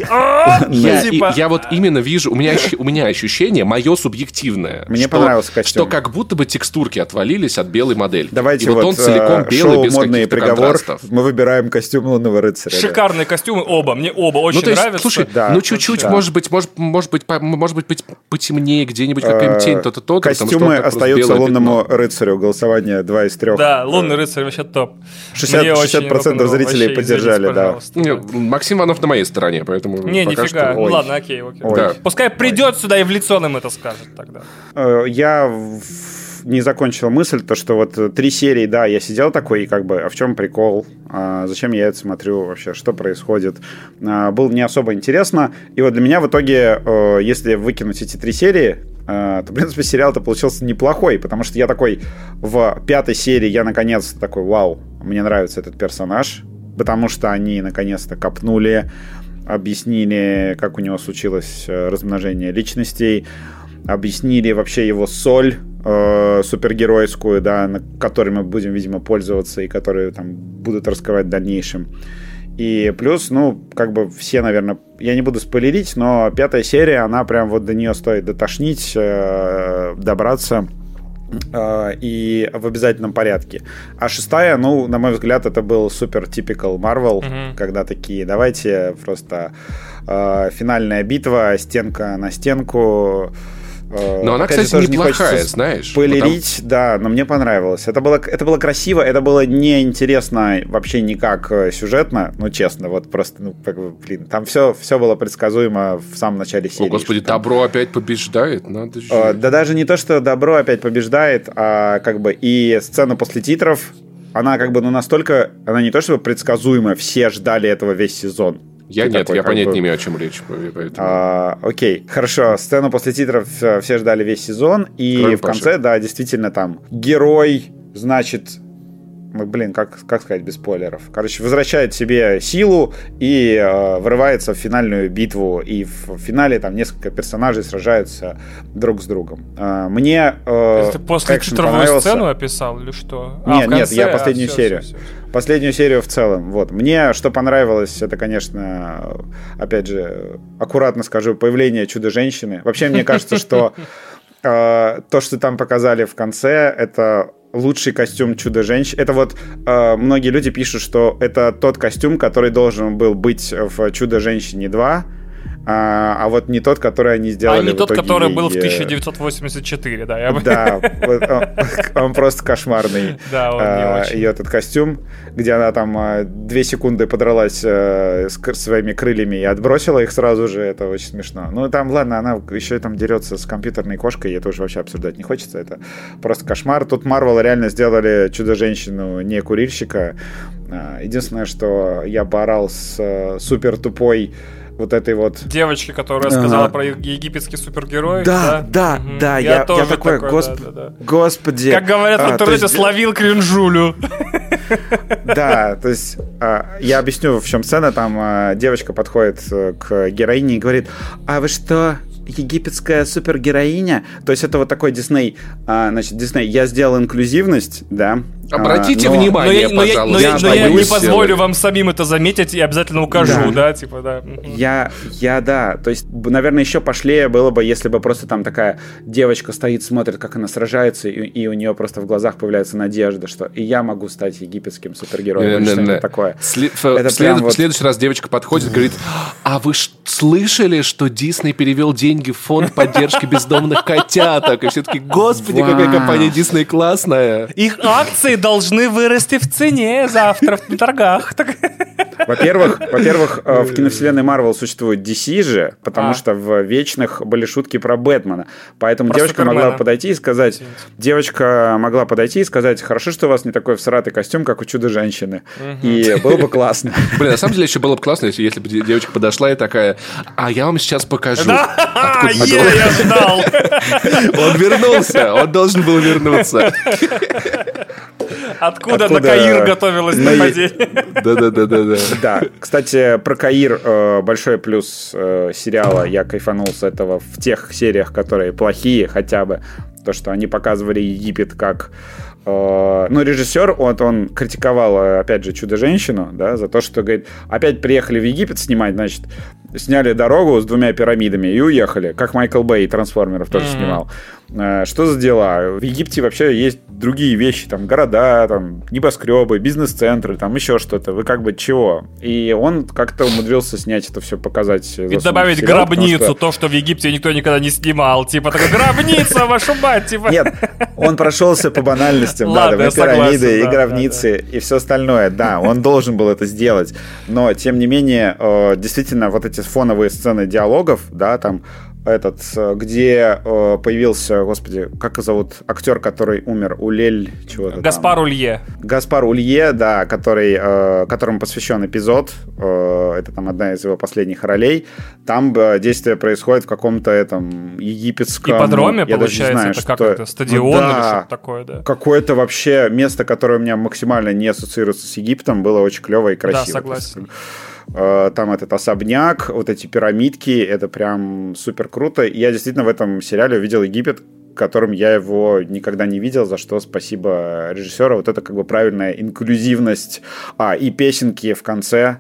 Типа. Я вот именно вижу, у меня у меня ощущение, мое субъективное, мне понравился костюм, что как будто бы текстурки отвалились от белой модели. Давайте вот он целиком э, белый без каких-то контрастов. Мы выбираем костюм лунного рыцаря. Шикарные костюмы оба, мне оба очень ну, то есть, нравятся. Слушай, да, ну чуть-чуть, да. может быть, может, может быть, может быть, потемнее где-нибудь какая-нибудь тень, то-то, то Костюмы остаются лунному рыцарю. Голосование 2 из 3. Да, лунный рыцарь вообще топ. 60%, 60 зрителей поддержали, да. Максим Иванов на моей стороне, поэтому Не, нифига. Ну ладно, окей, окей. Пускай придет сюда и в лицо нам это скажет тогда. Э, я не закончил мысль, то что вот три серии, да, я сидел такой, и как бы, а в чем прикол? А зачем я это смотрю вообще? Что происходит? А, было не особо интересно. И вот для меня в итоге, э, если выкинуть эти три серии, э, то, в принципе, сериал-то получился неплохой, потому что я такой в пятой серии, я наконец такой, вау, мне нравится этот персонаж, потому что они наконец-то копнули, объяснили, как у него случилось э, размножение личностей, объяснили вообще его соль, э, супергеройскую, да, на которой мы будем, видимо, пользоваться и которые там будут раскрывать в дальнейшем. И плюс, ну, как бы все, наверное, я не буду спойлерить, но пятая серия, она прям вот до нее стоит дотошнить, э, добраться э, и в обязательном порядке. А шестая, ну, на мой взгляд, это был супер типикал Marvel, mm-hmm. когда такие, давайте просто э, финальная битва, стенка на стенку, но она, Опять кстати, тоже не неплохая, хочется знаешь. Спойлерить, да, но мне понравилось. Это было, это было красиво, это было неинтересно вообще никак э, сюжетно, ну, честно, вот просто, ну, как бы, блин, там все, все было предсказуемо в самом начале серии. О, господи, там- добро опять побеждает, надо же. Э, Да даже не то, что добро опять побеждает, а как бы и сцена после титров, она как бы, ну, настолько, она не то чтобы предсказуемая, все ждали этого весь сезон. Я Ты нет, такой, я понять бы, не имею, о чем речь. Поэтому... а, окей, хорошо. Сцену после титров э, все ждали весь сезон. И Кроме в конце, да, действительно там герой, значит, блин, как, как сказать без спойлеров? Короче, возвращает себе силу и э, врывается в финальную битву. И в финале там несколько персонажей сражаются друг с другом. Э, мне э, Ты после титровую понравился. сцену описал или что? Нет, в нет, конце? я А, последнюю всё, серию. всё, всё. Последнюю серию в целом. Вот. Мне что понравилось, это, конечно, опять же, аккуратно скажу, появление чудо-женщины. Вообще, мне кажется, что [laughs] э, то, что там показали в конце, это лучший костюм чудо-женщины. Это вот э, многие люди пишут, что это тот костюм, который должен был быть в чудо-женщине 2, а, а вот не тот, который они сделали А не тот, который был в ей, э, 1984, да. Я... Да, он, [laughs] он просто кошмарный. [laughs] Да, он не А, очень. Ее этот костюм, где она там а, две секунды подралась э, с своими крыльями и отбросила их сразу же, это очень смешно. Ну там, ладно, она еще там дерется с компьютерной кошкой, и это уже вообще обсуждать не хочется, это просто кошмар. Тут Марвел реально сделали Чудо-женщину не курильщика. А, Единственное, что я поорал с э, супер тупой вот этой вот Девочки, которая сказала про египетский супергерой. Да, да, Мгм. да, я, я тоже такой, такой, госп- да, да, да. господи. Как говорят в А, то интернете, есть- словил кринжулю. [laughs] Да, то есть а, я объясню, в чем сцена. Там а, девочка подходит э, к героине и говорит, а вы что, египетская супергероиня? То есть это вот такой Дисней, а, значит, Дисней, я сделал инклюзивность, да. А, Обратите но- Но внимание, я, но я- но я- пожалуйста. но я не боюсь, позволю э, вам самим это заметить и обязательно укажу, Да. да, типа, да. Я, я, да. То есть, наверное, еще пошлее было бы, если бы просто там такая девочка стоит, смотрит, как она сражается, и, и у нее просто в глазах появляется надежда, что и я могу стать египетским супергероем. или Не-не-не. что-нибудь такое. Сли- в- Это в след- прям В вот- следующий раз девочка подходит и говорит, а вы ж слышали, что Дисней перевел деньги в фонд поддержки бездомных котяток? И все таки господи, какая компания Дисней классная. Их акции должны вырасти в цене завтра в торгах. Во-первых, [laughs] во-первых, э, в киновселенной Марвел существует DC же, потому А. что в Вечных были шутки про Бэтмена. Поэтому Про девочка Супермена. могла подойти и сказать... Девочка могла подойти и сказать, хорошо, что у вас не такой всратый костюм, как у Чудо-женщины. И было бы классно. [laughs] Блин, на самом деле еще было бы классно, если, бы де- девочка подошла и такая, а я вам сейчас покажу. Да, я ждал. [laughs] Он вернулся, он должен был вернуться. Откуда Откуда Накаир готовилась на- нападение? Да-да-да-да-да. Да, кстати, про Каир э, большой плюс э, сериала. Я кайфанул с этого в тех сериях, которые плохие хотя бы. То, что они показывали Египет как... э, ну, режиссер, вот он критиковал, опять же, «Чудо-женщину», да, за то, что, говорит, опять приехали в Египет снимать, значит, сняли дорогу с двумя пирамидами и уехали, как Майкл Бэй «Трансформеров» тоже Мгм. снимал. Э, Что за дела? В Египте вообще есть другие вещи, там города, там небоскребы, бизнес-центры, там еще что-то. Вы как бы чего? И он как-то умудрился снять это все, показать. И добавить сериал, гробницу, что- то, что в Египте никто никогда не снимал. Типа, такая гробница, [laughs] вашу мать, типа. Нет, он прошелся по банальностям, да, и пирамиды, и гробницы, и все остальное, да, он должен был это сделать. Но, тем не менее, э, действительно, вот эти фоновые сцены диалогов, да, там этот, э, где э, появился, господи, как его зовут актер, который умер, Улель, чего-то там. Гаспар Улье. Гаспар Улье, да, который, э, которому посвящен эпизод, э, это там одна из его последних ролей. Там э, действие происходит в каком-то этом египетском... Ипподроме, я даже не получается, знаю, это как что- это, стадион Ну или да, что-то такое, да. Какое-то вообще место, которое у меня максимально не ассоциируется с Египтом, было очень клево и красиво. Да, согласен. Там этот особняк, вот эти пирамидки, это прям супер круто. И я действительно в этом сериале увидел Египет, которым я его никогда не видел, за что спасибо режиссеру. Вот это как бы правильная инклюзивность. А, и песенки в конце.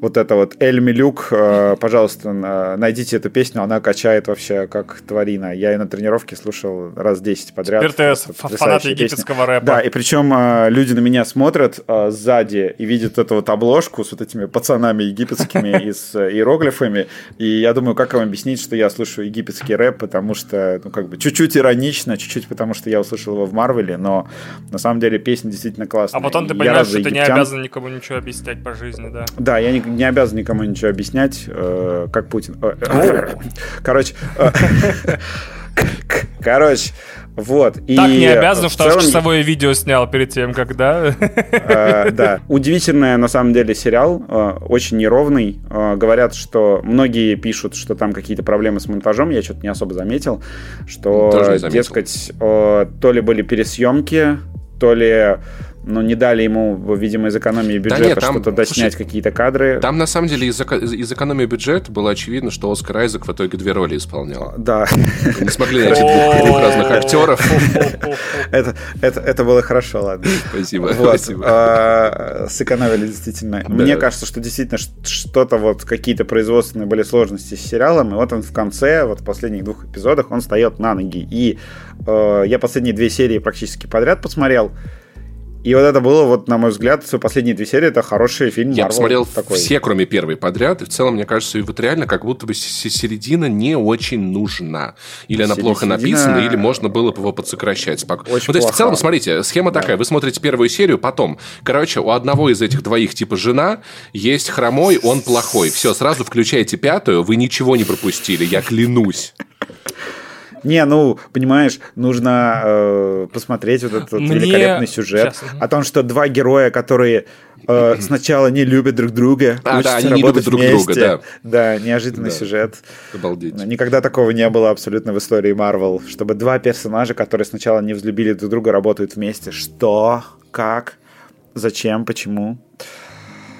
Вот это вот Эль Милюк, э, пожалуйста, найдите эту песню, она качает вообще как тварина. Я ее на тренировке слушал раз 10 подряд. Теперь ты фанат египетского рэпа. Да, и причем э, люди на меня смотрят э, сзади и видят эту вот обложку с вот этими пацанами египетскими [laughs] и с иероглифами, и я думаю, как им объяснить, что я слушаю египетский рэп, потому что, ну, как бы, чуть-чуть иронично, чуть-чуть потому что я услышал его в Марвеле, но на самом деле песня действительно классная. А потом ты понимаешь, что ты не обязан никому ничего объяснять по жизни, да? Да, я не, не обязан никому ничего объяснять, э, как Путин. Э, э, короче, короче, вот. Так и не обязан, что целом... аж часовое видео снял перед тем, когда... Э, да. Удивительный, на самом деле, сериал. Э, очень неровный. Э, говорят, что многие пишут, что там какие-то проблемы с монтажом. Я что-то не особо заметил. Что, дескать, то ли были пересъемки, то ли но не дали ему, видимо, из экономии бюджета да нет, там, что-то доснять слушай, какие-то кадры. Там, на самом деле, из, из экономии бюджета было очевидно, что Оскар Айзек в итоге две роли исполнял. Да. Не смогли найти двух разных актеров. Это, это, это было хорошо, ладно. Спасибо, спасибо. А, сэкономили действительно. Мне кажется, что действительно что-то вот, какие-то производственные были сложности с сериалом, и вот он в конце, вот в последних двух эпизодах, он встает на ноги. И э, я последние две серии практически подряд посмотрел, и вот это было, вот, на мой взгляд, последние две серии, это хороший фильм Я посмотрел такой. все, кроме первой подряд, и в целом, мне кажется, и вот реально как будто бы середина не очень нужна. Или она плохо написана, или можно было бы его подсокращать. Спок... Очень ну, то есть, в целом, смотрите, схема да. такая. Вы смотрите первую серию, потом, короче, у одного из этих двоих, типа, жена, есть хромой, он плохой. Все, сразу включайте пятую, вы ничего не пропустили, я клянусь. Не, ну, понимаешь, нужно э, посмотреть вот этот Мне... великолепный сюжет Сейчас. о том, что два героя, которые э, [clears throat] сначала не любят друг друга, а, да, они не любят друг друга, да. Да, неожиданный да. сюжет. Обалдеть. Никогда такого не было абсолютно в истории Марвел, чтобы два персонажа, которые сначала не взлюбили друг друга, работают вместе. Что? Как? Зачем? Почему?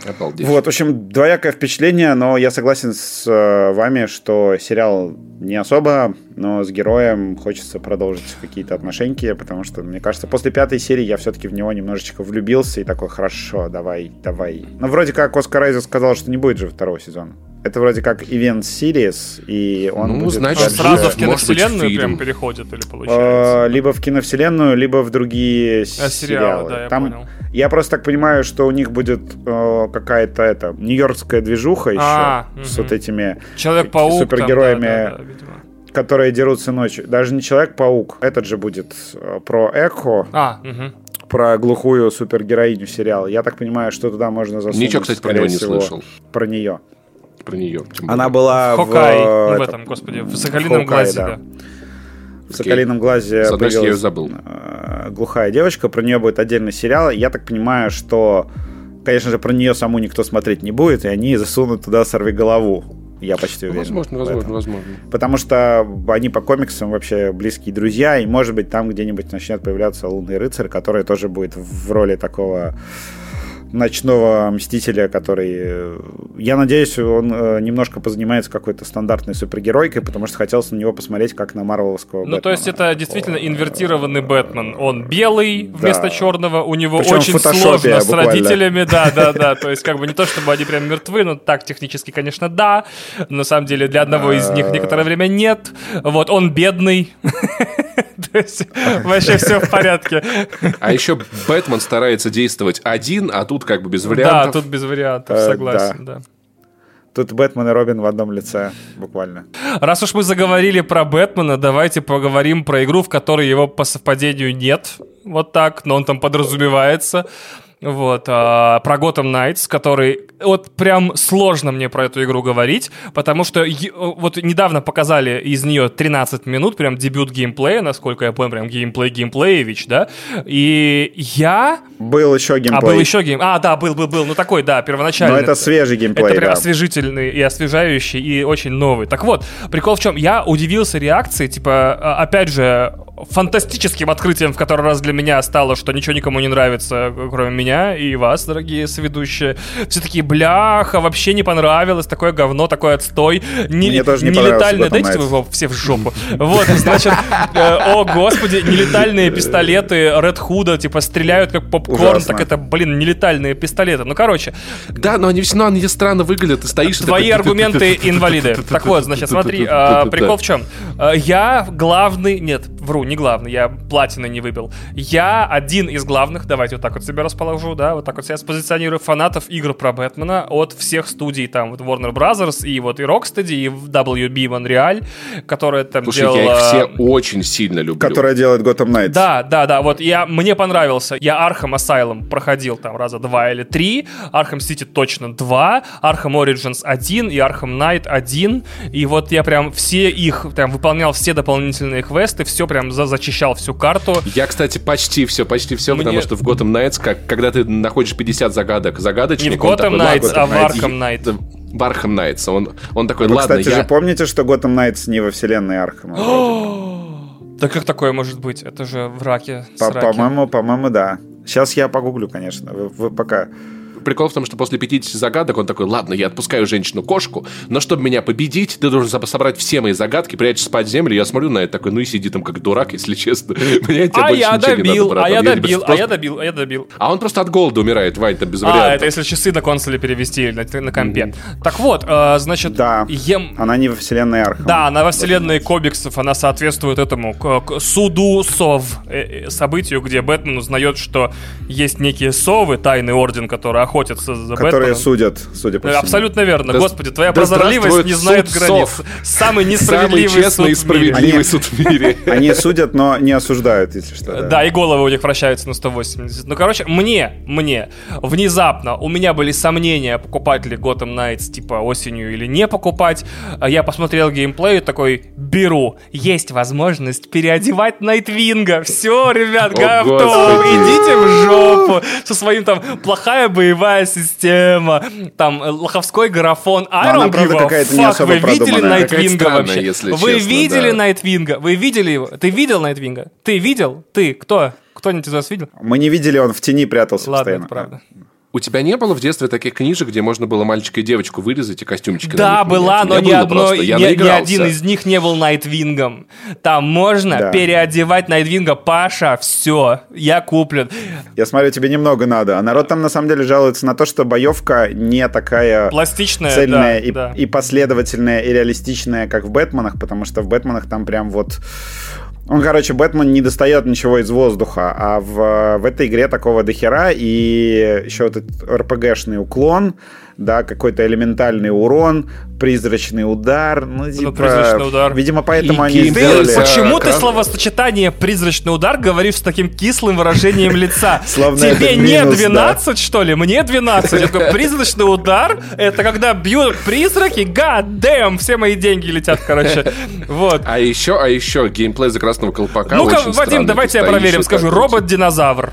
Обалдеть. Вот, в общем, двоякое впечатление, но я согласен с э, вами, что сериал не особо, но с героем хочется продолжить какие-то отношения, потому что, мне кажется, после пятой серии я все-таки в него немножечко влюбился и такой, хорошо, давай, давай. Но вроде как Оскар Айзек сказал, что не будет же второго сезона. Это вроде как Event Series, и он ну, будет значит, дальше... сразу в киновселенную прям переходит или получается? Э, либо в киновселенную, либо в другие а, сериалы. сериалы. Да, я Там понял я просто так понимаю, что у них будет э, какая-то это нью-йоркская движуха еще а, с угу. вот этими Человек-паук, супергероями. Там, да, да, да, которые дерутся ночью. Даже не Человек-паук, этот же будет э, про Эхо. А, угу про глухую супергероиню сериала. Я так понимаю, что туда можно засунуть. Ничего, кстати, про него не слышал. Про нее. Про нее. Она была Хокай, в... Ну, в этом, господи, в Соколином глазе, да. да в «Соколином глазе» появилась я забыл. Э, глухая девочка, про нее будет отдельный сериал. Я так понимаю, что, конечно же, про нее саму никто смотреть не будет, и они засунут туда «Сорви голову». Я почти уверен. Возможно, возможно, возможно. Потому что они по комиксам вообще близкие друзья, и, может быть, там где-нибудь начнет появляться Лунный рыцарь, который тоже будет в роли такого ночного мстителя, который, э, я надеюсь, он э, немножко позанимается какой-то стандартной супергеройкой, потому что хотелось на него посмотреть как на марвеловского Ну, Бэтмена. то есть это действительно инвертированный Бэтмен. Он белый вместо да. черного, у него Причем очень сложно с родителями, да, да, да. То есть как бы не то, чтобы они прям мертвы, но так технически, конечно, да. На самом деле для одного из них некоторое время нет. Вот, он бедный. [laughs] То есть вообще все в порядке. А еще Бэтмен старается действовать один, а тут как бы без вариантов. Да, тут без вариантов, э, согласен, да. Тут Бэтмен и Робин в одном лице, буквально. Раз уж мы заговорили про Бэтмена, давайте поговорим про игру, в которой его по совпадению нет. Вот так, но он там подразумевается. Вот, а, про Gotham Knights, который... Вот прям сложно мне про эту игру говорить, потому что вот недавно показали из нее 13 минут, прям дебют геймплея, насколько я понял, прям геймплей геймплеевич, да? И я... Был еще геймплей. А, был еще гейм... А, да, был, был, был. Ну, такой, да, первоначальный. Но это свежий геймплей, Это прям да. освежительный и освежающий, и очень новый. Так вот, прикол в чем? Я удивился реакции, типа, а, опять же, фантастическим открытием в который раз для меня стало, что ничего никому не нравится, кроме меня и вас, дорогие соведущие. Все такие, бляха, вообще не понравилось, такое говно, такой отстой. Не, Мне тоже не нелетальные, дайте вы его все в жопу. Вот, значит, э, о господи, нелетальные пистолеты Red Hood, типа, стреляют как попкорн, так это, блин, нелетальные пистолеты. Ну, короче. Да, но они все равно они странно выглядят, ты стоишь... Твои аргументы [laughs] инвалиды. Так вот, значит, смотри, а, прикол в чем? А, я главный, нет, вру, не главный, я платины не выбил. Я один из главных, давайте вот так вот себе расположу, да, вот так вот себя спозиционирую, фанатов игр про Бэтмена от всех студий, там, вот Warner Brothers, и вот и Rocksteady, и WB Montreal, которая там Слушай, делала... я их все очень сильно люблю. Которая делает Gotham Knights. Да, да, да, вот я, мне понравился. Я Arkham Asylum проходил там раза два или три, Arkham City точно два, Arkham Origins один и Arkham Knight один, и вот я прям все их, прям выполнял все дополнительные квесты, все прям за зачищал всю карту. Я, кстати, почти все, почти все, Мне- потому что в Gotham Knights, как, когда ты находишь 50 загадок, загадочник... Не в Gotham Knights, а в Arkham Knight. Arkham Knights. Он, он такой, Вы, ладно, кстати я... же, помните, что Gotham Knights не во вселенной Архама? [gasps] Да как такое может быть? Это же враки. По-. По-моему, по-моему, да. Сейчас я погуглю, конечно. Вы, вы пока... Прикол в том, что после 50 загадок он такой, ладно, я отпускаю женщину-кошку, но чтобы меня победить, ты должен со- собрать все мои загадки, прячь спать в землю. Я смотрю на это такой, ну и сиди там как дурак, если честно. [laughs] Мне А больше я ничего не надо, добил, а я добил, а просто- я добил, а я добил. А он просто от голода умирает, Вань, там без А, вариантов. это если часы на консоли перевести или на, на компе. Так вот, э, значит, Да. ем... Она не во вселенной Архама. Да, она во вселенной комиксов, она соответствует этому к, к суду сов, э, э, событию, где Бэтмен узнает, что есть некие совы, тайный орден, который охотится за Которые Бэтменом. судят, судя по всему. Абсолютно верно. Да- Господи, твоя да прозорливость не знает суд границ. сов. Самый Самый несправедливый честный и суд мире. справедливый Они- суд в мире. [laughs] Они судят, но не осуждают, если что. Да, и головы у них вращаются на 180. Ну, короче, мне, мне, внезапно, у меня были сомнения, покупать ли Gotham Knights, типа, осенью или не покупать. Я посмотрел геймплей и такой, беру. Есть возможность переодевать Найтвинга. Все, ребят, готов. Идите в жопу. Со своим там, плохая боевая система, там, э, лоховской графон. I don't give a какая-то не fuck. особо Вы видели Найтвинга вообще? если Вы честно, видели да. Найтвинга? Вы видели его? Ты видел Найтвинга? Ты видел? Ты? Кто? Кто-нибудь из вас видел? Мы не видели, он в тени прятался Ладно, постоянно. это правда. У тебя не было в детстве таких книжек, где можно было мальчика и девочку вырезать и костюмчики Да, была, но ни я ни, ни один из них не был Найтвингом. Там можно Да. переодевать Найтвинга. Паша, все, я куплен. Я смотрю, тебе немного надо. А народ там на самом деле жалуется на то, что боевка не такая Пластичная, цельная да, и, да. и последовательная и реалистичная, как в Бэтменах, потому что в Бэтменах там прям вот... Он, короче, Бэтмен не достает ничего из воздуха, а в, в этой игре такого дохера, и еще вот этот РПГшный уклон, да, какой-то элементальный урон, призрачный удар, ну, типа... призрачный удар. Видимо, поэтому И они Ты, сделали... за- почему ты словосочетание «призрачный удар» говоришь с таким кислым выражением лица? [laughs] Словно Тебе не минус, 12, что ли? Мне 12. Я такой, призрачный удар — это когда бьют призраки? God damn, все мои деньги летят, короче. Вот. А еще, а еще геймплей за красного колпака Ну-ка, Вадим, давайте я проверим. Скажу, робот-динозавр.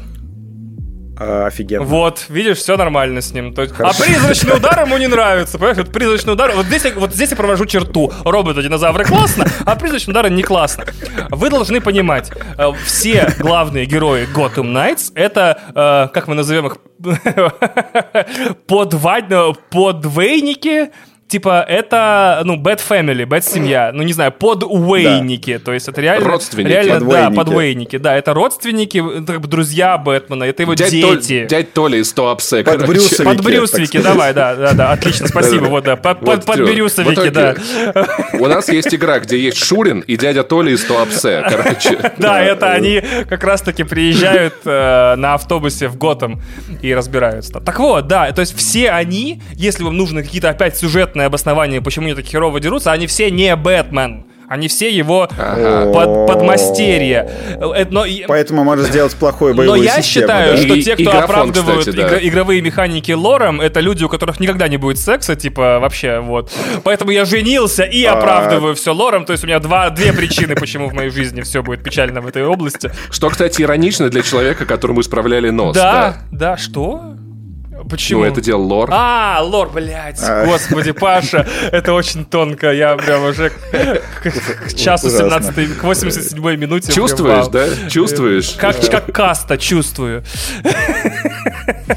А, офигенно. Вот, видишь, все нормально с ним. То есть- а призрачный удар ему не нравится. Понимаешь, вот призрачный удар. Вот здесь, я- вот здесь я провожу черту. Роботы-динозавры классно, а призрачный удар не классно. Вы должны понимать, э, все главные герои Gotham Knights это, э, как мы назовем их, [laughs] подва- подвейники. Типа, это, ну, bad family, bad семья. Ну, не знаю, подуэйники. То есть, это реально... Родственники. Реально, да, Подвейники. подвейники. Да, это родственники, как бы друзья Бэтмена, это его Дядь, дети. Толь- дядь Толя из Туапсе. Под короче. Брюсовики, Под так брюсовики, сказать. давай, да, да, да, отлично, спасибо, вот, да, под, Вот, под, под всё. В брюсовики, итоге да. У нас есть игра, где есть Шурин и дядя Толя из Туапсе, короче. Да, это они как раз-таки приезжают э, на автобусе в Готэм и разбираются. там. Так вот, да, то есть все они, если вам нужны какие-то опять сюжетные обоснования, почему они так херово дерутся, они все не Бэтмен. Они все его Ага. под, подмастерья. Э, Но, Поэтому можно сделать плохую но боевую я систему, считаю, да? что И- те, кто графон, оправдывают кстати, да. игр- игровые механики лором, это люди, у которых никогда не будет секса, типа, вообще, вот. Поэтому я женился и А. оправдываю все лором, то есть у меня два, две причины, почему в моей жизни все будет печально в этой области. Что, кстати, иронично для человека, которому исправляли нос. Да, да, что? Почему? Ну, это делал лор. А, лор, блядь, а. господи, Паша, [laughs] это очень тонко, я прям уже к часу 17 к 87 минуте. Чувствуешь, да? Чувствуешь? Как, как каста чувствую. [laughs]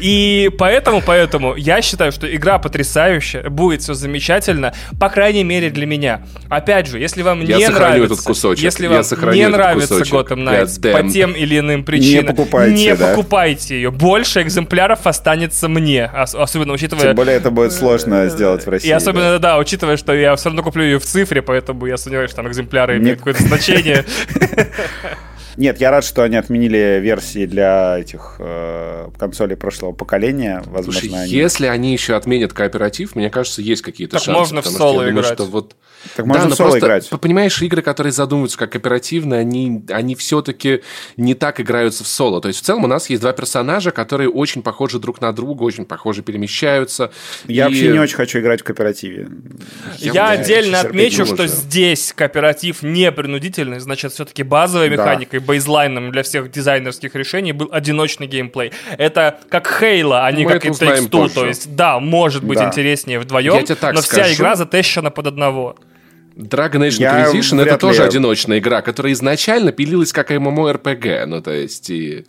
И поэтому, поэтому я считаю, что игра потрясающая, будет все замечательно, по крайней мере для меня. Опять же, если вам я не нравится, этот кусочек. если вам не нравится Gotham Knights по тем или иным причинам, не покупайте, не да? покупайте ее. Больше экземпляров останется мне, особенно учитывая... Тем более это будет сложно сделать в России. И особенно, да, да учитывая, что я все равно куплю ее в цифре, поэтому я сомневаюсь, что там экземпляры имеют какое-то значение. [laughs] Нет, я рад, что они отменили версии для этих э, консолей прошлого поколения. Возможно, Слушай, они... если они еще отменят кооператив, мне кажется, есть какие-то так шансы. можно в соло играть. Думаю, что вот... Так можно да, в соло просто, играть. Понимаешь, игры, которые задумываются как кооперативные, они, они все-таки не так играются в соло. То есть в целом у нас есть два персонажа, которые очень похожи друг на друга, очень похожи перемещаются. Я и... вообще не очень хочу играть в кооперативе. Я, я отдельно отмечу, что здесь кооператив не принудительный, значит, все-таки базовой механикой бейзлайном для всех дизайнерских решений был одиночный геймплей. Это как Хейла, а не Мы как и Takes Two. То есть, да, может быть да. интереснее вдвоем, но скажу. вся игра затещена под одного. Dragon Age Inquisition это тоже одиночная игра, которая изначально пилилась как MMORPG, ну то есть и...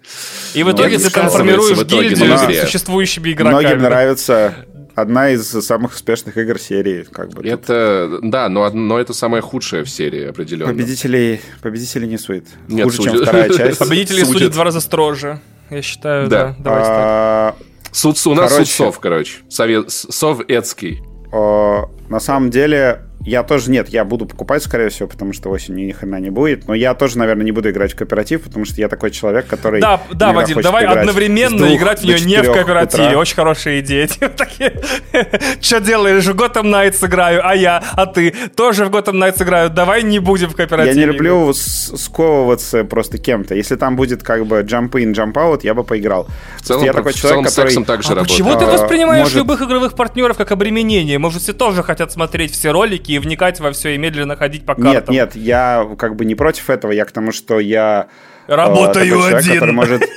И в итоге ты трансформируешь гильдию с существующими игроками. Многим нравится одна из самых успешных игр серии. Как бы, это, тут. да, но, но это самая худшая в серии, определенно. Победителей, победителей не сует. Нет, Хуже, судят. чем вторая [laughs] часть. Победителей судят. в два раза строже, я считаю, да. да. Давай а, Суд, у нас короче, суд сов, короче. Совет, советский. На самом деле, я тоже нет, я буду покупать, скорее всего, потому что осенью ни хрена не будет. Но я тоже, наверное, не буду играть в кооператив, потому что я такой человек, который. Да, да, Вадим, давай одновременно играть в нее не в кооперативе. Утра. Очень хорошая идея. [laughs] [laughs] Что делаешь? В Gotham Knights играю, а я, а ты тоже в Gotham Knights играю. Давай не будем в кооперативе. Я не люблю сковываться просто кем-то. Если там будет как бы jump in, jump out, я бы поиграл. В целом, я такой человек, который... так же а почему ты воспринимаешь любых игровых партнеров как обременение? Может, все тоже хотят смотреть все ролики вникать во все и медленно ходить по картам. Нет, нет, я как бы не против этого, я к тому, что я... Э, Работаю э, один. Человек, может... [laughs]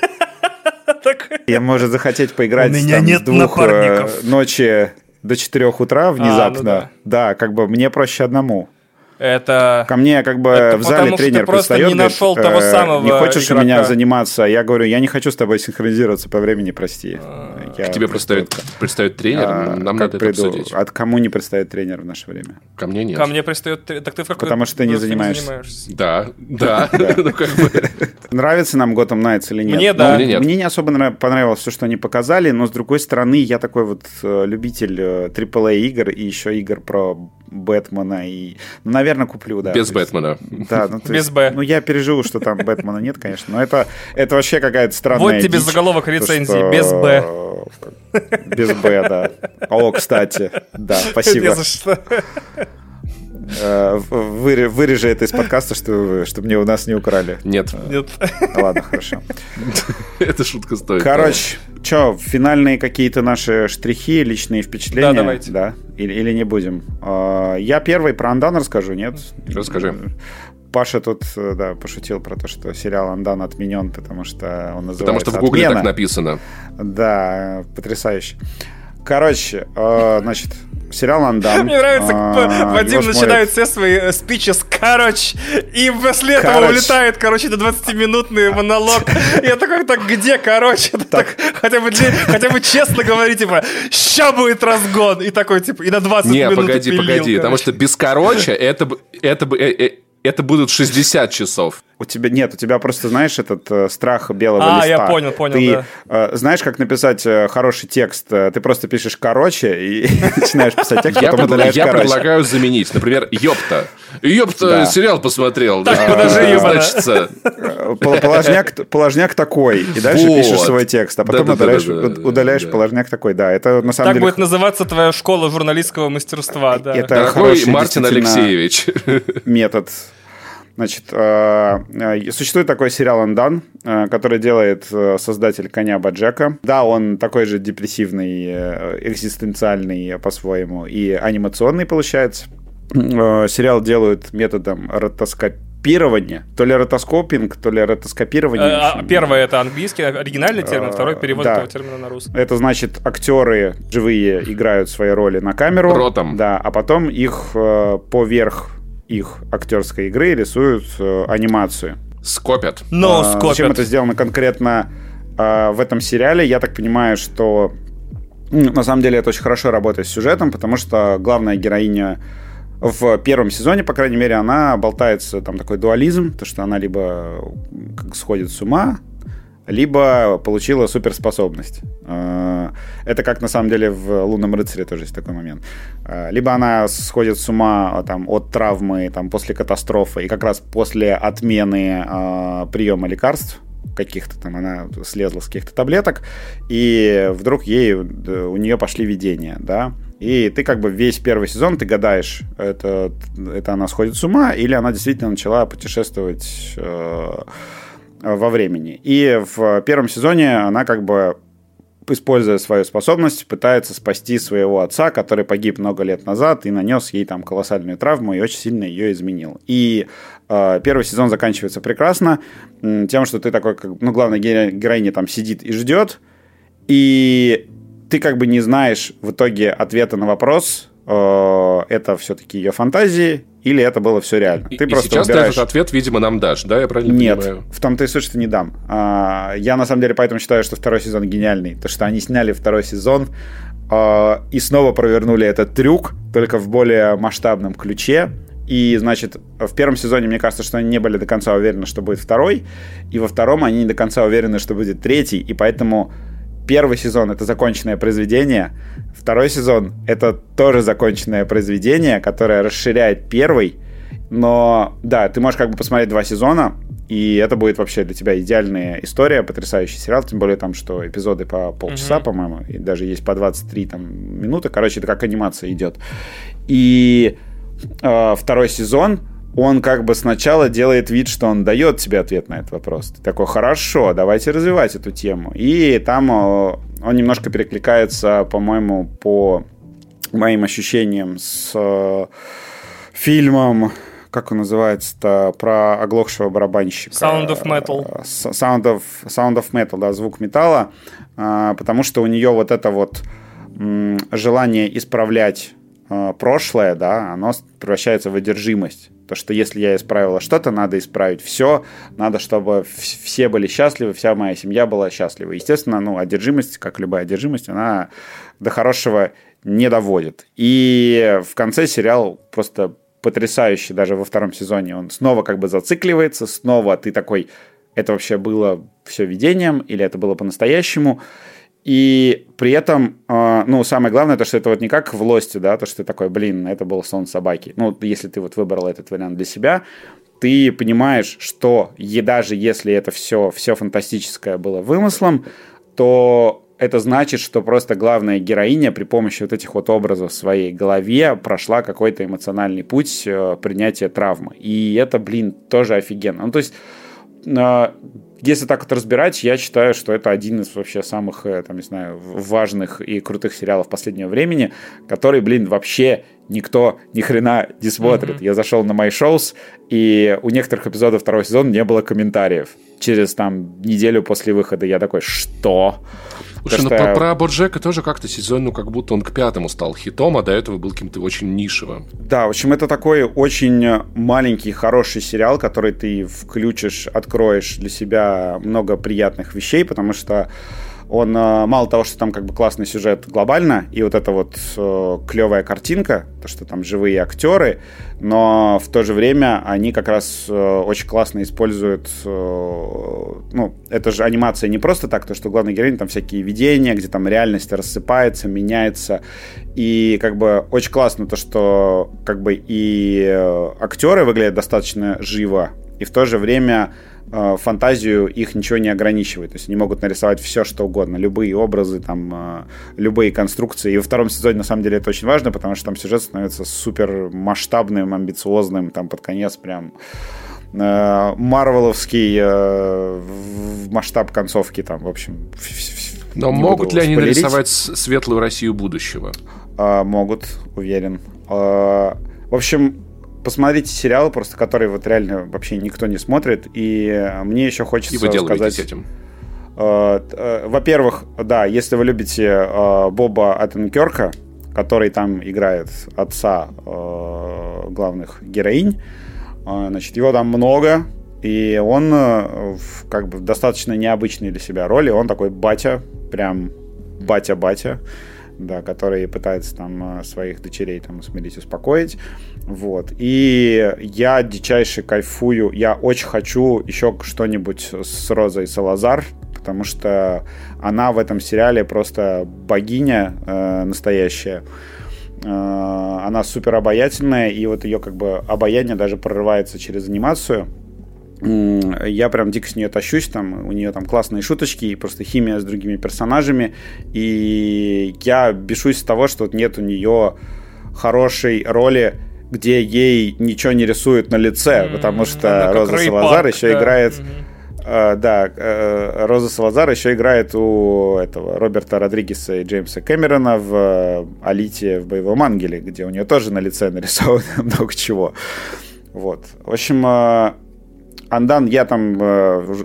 Я может захотеть поиграть У меня там, нет с двух э, ночи до 4 утра внезапно. А, ну да. да, как бы мне проще одному. Это... Ко мне как бы это в зале тренер пристает, не нашел говорит, того э, самого не хочешь игрока. у меня заниматься? Я говорю, я не хочу с тобой синхронизироваться по времени, прости. А, я К тебе предстоит, предстоит тренер, а, нам надо приду? это обсудить. От кому не предстоит тренер в наше время? Ко мне нет. Ко мне предстоит... Так ты в какой Потому что ты не занимаешься. Да, да. [laughs] [laughs] Ну, Нравится нам Gotham Knights или нет? Мне да. Мне не особо понравилось все, что они показали, но с другой стороны, я такой вот э, любитель AAA э, игр и еще игр про Бэтмена и, ну, наверное, куплю, да. Без Бэтмена. Да, ну, Без Б. Ну, я переживу, что там Бэтмена нет, конечно, но это, это вообще какая-то странная Вот тебе дичь, заголовок рецензии, то, без Б. Без Б, да. О, кстати, да, [laughs] спасибо. Не за что. Э, вырежи это из подкаста, чтобы, чтобы мне у нас не украли. Нет. Нет. Ладно, хорошо. [laughs] Эта шутка стоит. Короче, что, финальные какие-то наши штрихи, личные впечатления? Да, давайте. Да? Или, или не будем? А, я первый про Андан расскажу, нет? Расскажи. Паша тут, э, да, пошутил про то, что сериал Андан отменен, потому что он называется Потому что в Гугле так написано. Да, потрясающе. Короче, э, значит, сериал Андам. Мне нравится, а, Вадим начинает все свои э, спичи с «короче», и после этого улетает, короче, на 20-минутный монолог. Я такой, так где «короче»? Так, хотя, бы, хотя бы честно говори, типа, ща будет разгон. И такой, типа, и на 20 Не, минут погоди, погоди, потому что без «короче» это, это, это, это будут 60 часов. У тебя нет, у тебя просто, знаешь, этот э, страх белого а, листа. А, я понял, понял, Ты да. э, знаешь, как написать э, хороший текст? Э, ты просто пишешь «короче» и [laughs] начинаешь писать текст, потом удаляешь Я предлагаю заменить, например, «ёпта». «Ёпта» сериал посмотрел. Так, подожди, значится. Положняк, положняк такой, и дальше пишешь свой текст, а потом удаляешь положняк такой, да. Это на самом деле... Так будет называться твоя школа журналистского мастерства, да. Это Дорогой Мартин Алексеевич. Метод Значит, э, э, существует такой сериал «Андан», э, который делает создатель «Коня Баджека». Да, он такой же депрессивный, экзистенциальный по-своему и анимационный получается. Сериал делают методом ротоскопии ротоскопирование. То ли ротоскопинг, то ли ротоскопирование. А, первое это английский, оригинальный термин, а, второй перевод да. этого термина на русский. Это значит, актеры живые играют свои роли на камеру. Ротом. Да, а потом их э, поверх их актерской игры рисуют э, анимацию. Скопят. Но а, скопят. Зачем это сделано конкретно а, в этом сериале? Я так понимаю, что на самом деле это очень хорошо работает с сюжетом, потому что главная героиня в первом сезоне, по крайней мере, она болтается, там такой дуализм, то, что она либо сходит с ума, либо получила суперспособность. А, это как на самом деле в «Лунном рыцаре» тоже есть такой момент. А, либо она сходит с ума там, от травмы там, после катастрофы, и как раз после отмены э, приема лекарств, каких-то там, она слезла с каких-то таблеток, и вдруг ей, у нее пошли видения, да, и ты как бы весь первый сезон ты гадаешь, это, это она сходит с ума, или она действительно начала путешествовать э, во времени. И в первом сезоне она как бы используя свою способность, пытается спасти своего отца, который погиб много лет назад и нанес ей там колоссальную травму и очень сильно ее изменил. И э, первый сезон заканчивается прекрасно тем, что ты такой, как, ну, главная героиня там сидит и ждет, и ты как бы не знаешь в итоге ответа на вопрос, э, это все-таки ее фантазии или это было все реально. Ты и просто сейчас выбираешь... ты этот ответ, видимо, нам дашь, да? Я правильно Нет, понимаю? в том-то и суть, что не дам. А, я, на самом деле, поэтому считаю, что второй сезон гениальный. То, что они сняли второй сезон а, и снова провернули этот трюк, только в более масштабном ключе. И, значит, в первом сезоне, мне кажется, что они не были до конца уверены, что будет второй. И во втором они не до конца уверены, что будет третий. И поэтому первый сезон это законченное произведение, второй сезон это тоже законченное произведение, которое расширяет первый, но да, ты можешь как бы посмотреть два сезона, и это будет вообще для тебя идеальная история, потрясающий сериал, тем более там, что эпизоды по полчаса, mm-hmm. по-моему, и даже есть по 23 там, минуты, короче, это как анимация идет. И э, второй сезон, он как бы сначала делает вид, что он дает тебе ответ на этот вопрос. Ты такой, хорошо, давайте развивать эту тему. И там э, он немножко перекликается, по-моему, по моим ощущениям с э, фильмом как он называется-то, про оглохшего барабанщика. Sound of Metal. Э, Sound of, Sound of Metal, да, звук металла, потому что у нее вот это вот желание исправлять прошлое, да, оно превращается в одержимость. То, что если я исправила что-то, надо исправить все, надо, чтобы все были счастливы, вся моя семья была счастлива. Естественно, ну, одержимость, как любая одержимость, она до хорошего не доводит. И в конце сериал просто потрясающий, даже во втором сезоне. Он снова как бы зацикливается, снова ты такой, это вообще было все видением или это было по-настоящему. И при этом, э, ну, самое главное, то, что это вот не как в Лосте, да, то, что ты такой, блин, это был сон собаки. Ну, если ты вот выбрал этот вариант для себя, ты понимаешь, что и даже если это все, все фантастическое было вымыслом, то это значит, что просто главная героиня при помощи вот этих вот образов в своей голове прошла какой-то эмоциональный путь э, принятия травмы. И это, блин, тоже офигенно. Ну, то есть э, если так вот разбирать, я считаю, что это один из вообще самых, э, там, не знаю, важных и крутых сериалов последнего времени, который, блин, вообще никто ни хрена не смотрит. Mm-hmm. Я зашел на My Shows, и у некоторых эпизодов второго сезона не было комментариев. Через там неделю после выхода я такой, что? Слушай, ну что... про, про Боджека тоже как-то сезон, ну как будто он к пятому стал хитом, а до этого был каким-то очень нишевым. Да, в общем, это такой очень маленький, хороший сериал, который ты включишь, откроешь для себя много приятных вещей, потому что он э, мало того, что там как бы классный сюжет глобально, и вот эта вот э, клевая картинка, то, что там живые актеры, но в то же время они как раз э, очень классно используют, э, ну, это же анимация не просто так, то, что главный героинь там всякие видения, где там реальность рассыпается, меняется, и как бы очень классно то, что как бы и э, актеры выглядят достаточно живо, и в то же время фантазию их ничего не ограничивает. То есть они могут нарисовать все, что угодно. Любые образы, там, э, любые конструкции. И во втором сезоне, на самом деле, это очень важно, потому что там сюжет становится супер масштабным, амбициозным. Там под конец прям э, марвеловский масштаб концовки там, в общем. Но могут ли они спойлерить. нарисовать светлую Россию будущего? могут, уверен. в общем, посмотрите сериалы, просто которые вот реально вообще никто не смотрит. И мне еще хочется и вы сказать... этим? Э, э, во-первых, да, если вы любите э, Боба Аттенкерка, который там играет отца главных героинь, значит, его там много, и он как бы достаточно необычный для себя роли. Он такой батя, прям батя-батя, да, который пытается там своих дочерей там усмирить, успокоить. Вот. И я дичайше кайфую. Я очень хочу еще что-нибудь с Розой Салазар потому что она в этом сериале просто богиня э, настоящая. Э, она супер обаятельная, и вот ее как бы обаяние даже прорывается через анимацию. Я прям дико с нее тащусь, там у нее там классные шуточки и просто химия с другими персонажами. И я бешусь с того, что нет у нее хорошей роли, где ей ничего не рисуют на лице, mm-hmm. потому что Роза Салазар еще да. играет. Mm-hmm Uh, да, uh, Роза Салазар еще играет у этого Роберта Родригеса и Джеймса Кэмерона в uh, Алите в боевом ангеле, где у нее тоже на лице нарисовано [laughs] много чего. Вот. В общем, Андан, я там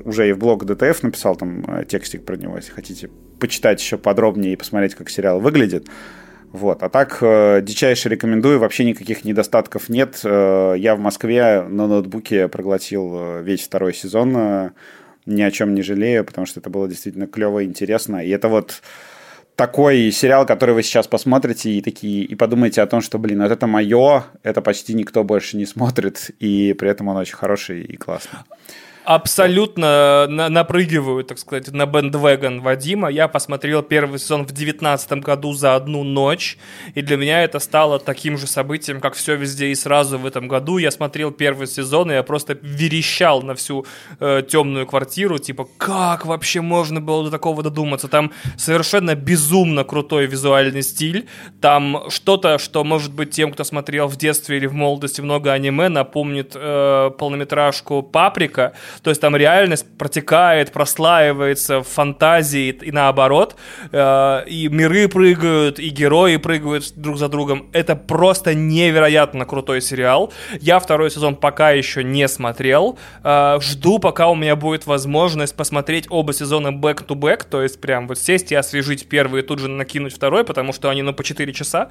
уже и в блог ДТФ написал там текстик про него, если хотите почитать еще подробнее и посмотреть, как сериал выглядит. Вот. А так, э, дичайше рекомендую, вообще никаких недостатков нет. Э, я в Москве на ноутбуке проглотил э, весь второй сезон, э, ни о чем не жалею, потому что это было действительно клево и интересно. И это вот такой сериал, который вы сейчас посмотрите и такие и подумаете о том, что, блин, вот это мое, это почти никто больше не смотрит, и при этом он очень хороший и классный абсолютно на напрыгиваю, так сказать, на бендвеган Вадима. Я посмотрел первый сезон в девятнадцатом году за одну ночь, и для меня это стало таким же событием, как все везде и сразу в этом году. Я смотрел первый сезон, и я просто верещал на всю э, темную квартиру, типа, как вообще можно было до такого додуматься? Там совершенно безумно крутой визуальный стиль, там что-то, что, может быть, тем, кто смотрел в детстве или в молодости много аниме, напомнит э, полнометражку «Паприка», то есть там реальность протекает, прослаивается в фантазии и наоборот. Э, и миры прыгают, и герои прыгают друг за другом. Это просто невероятно крутой сериал. Я второй сезон пока еще не смотрел. Э, жду, пока у меня будет возможность посмотреть оба сезона back-to-back, то есть прям вот сесть и освежить первый и тут же накинуть второй, потому что они, ну, по 4 часа.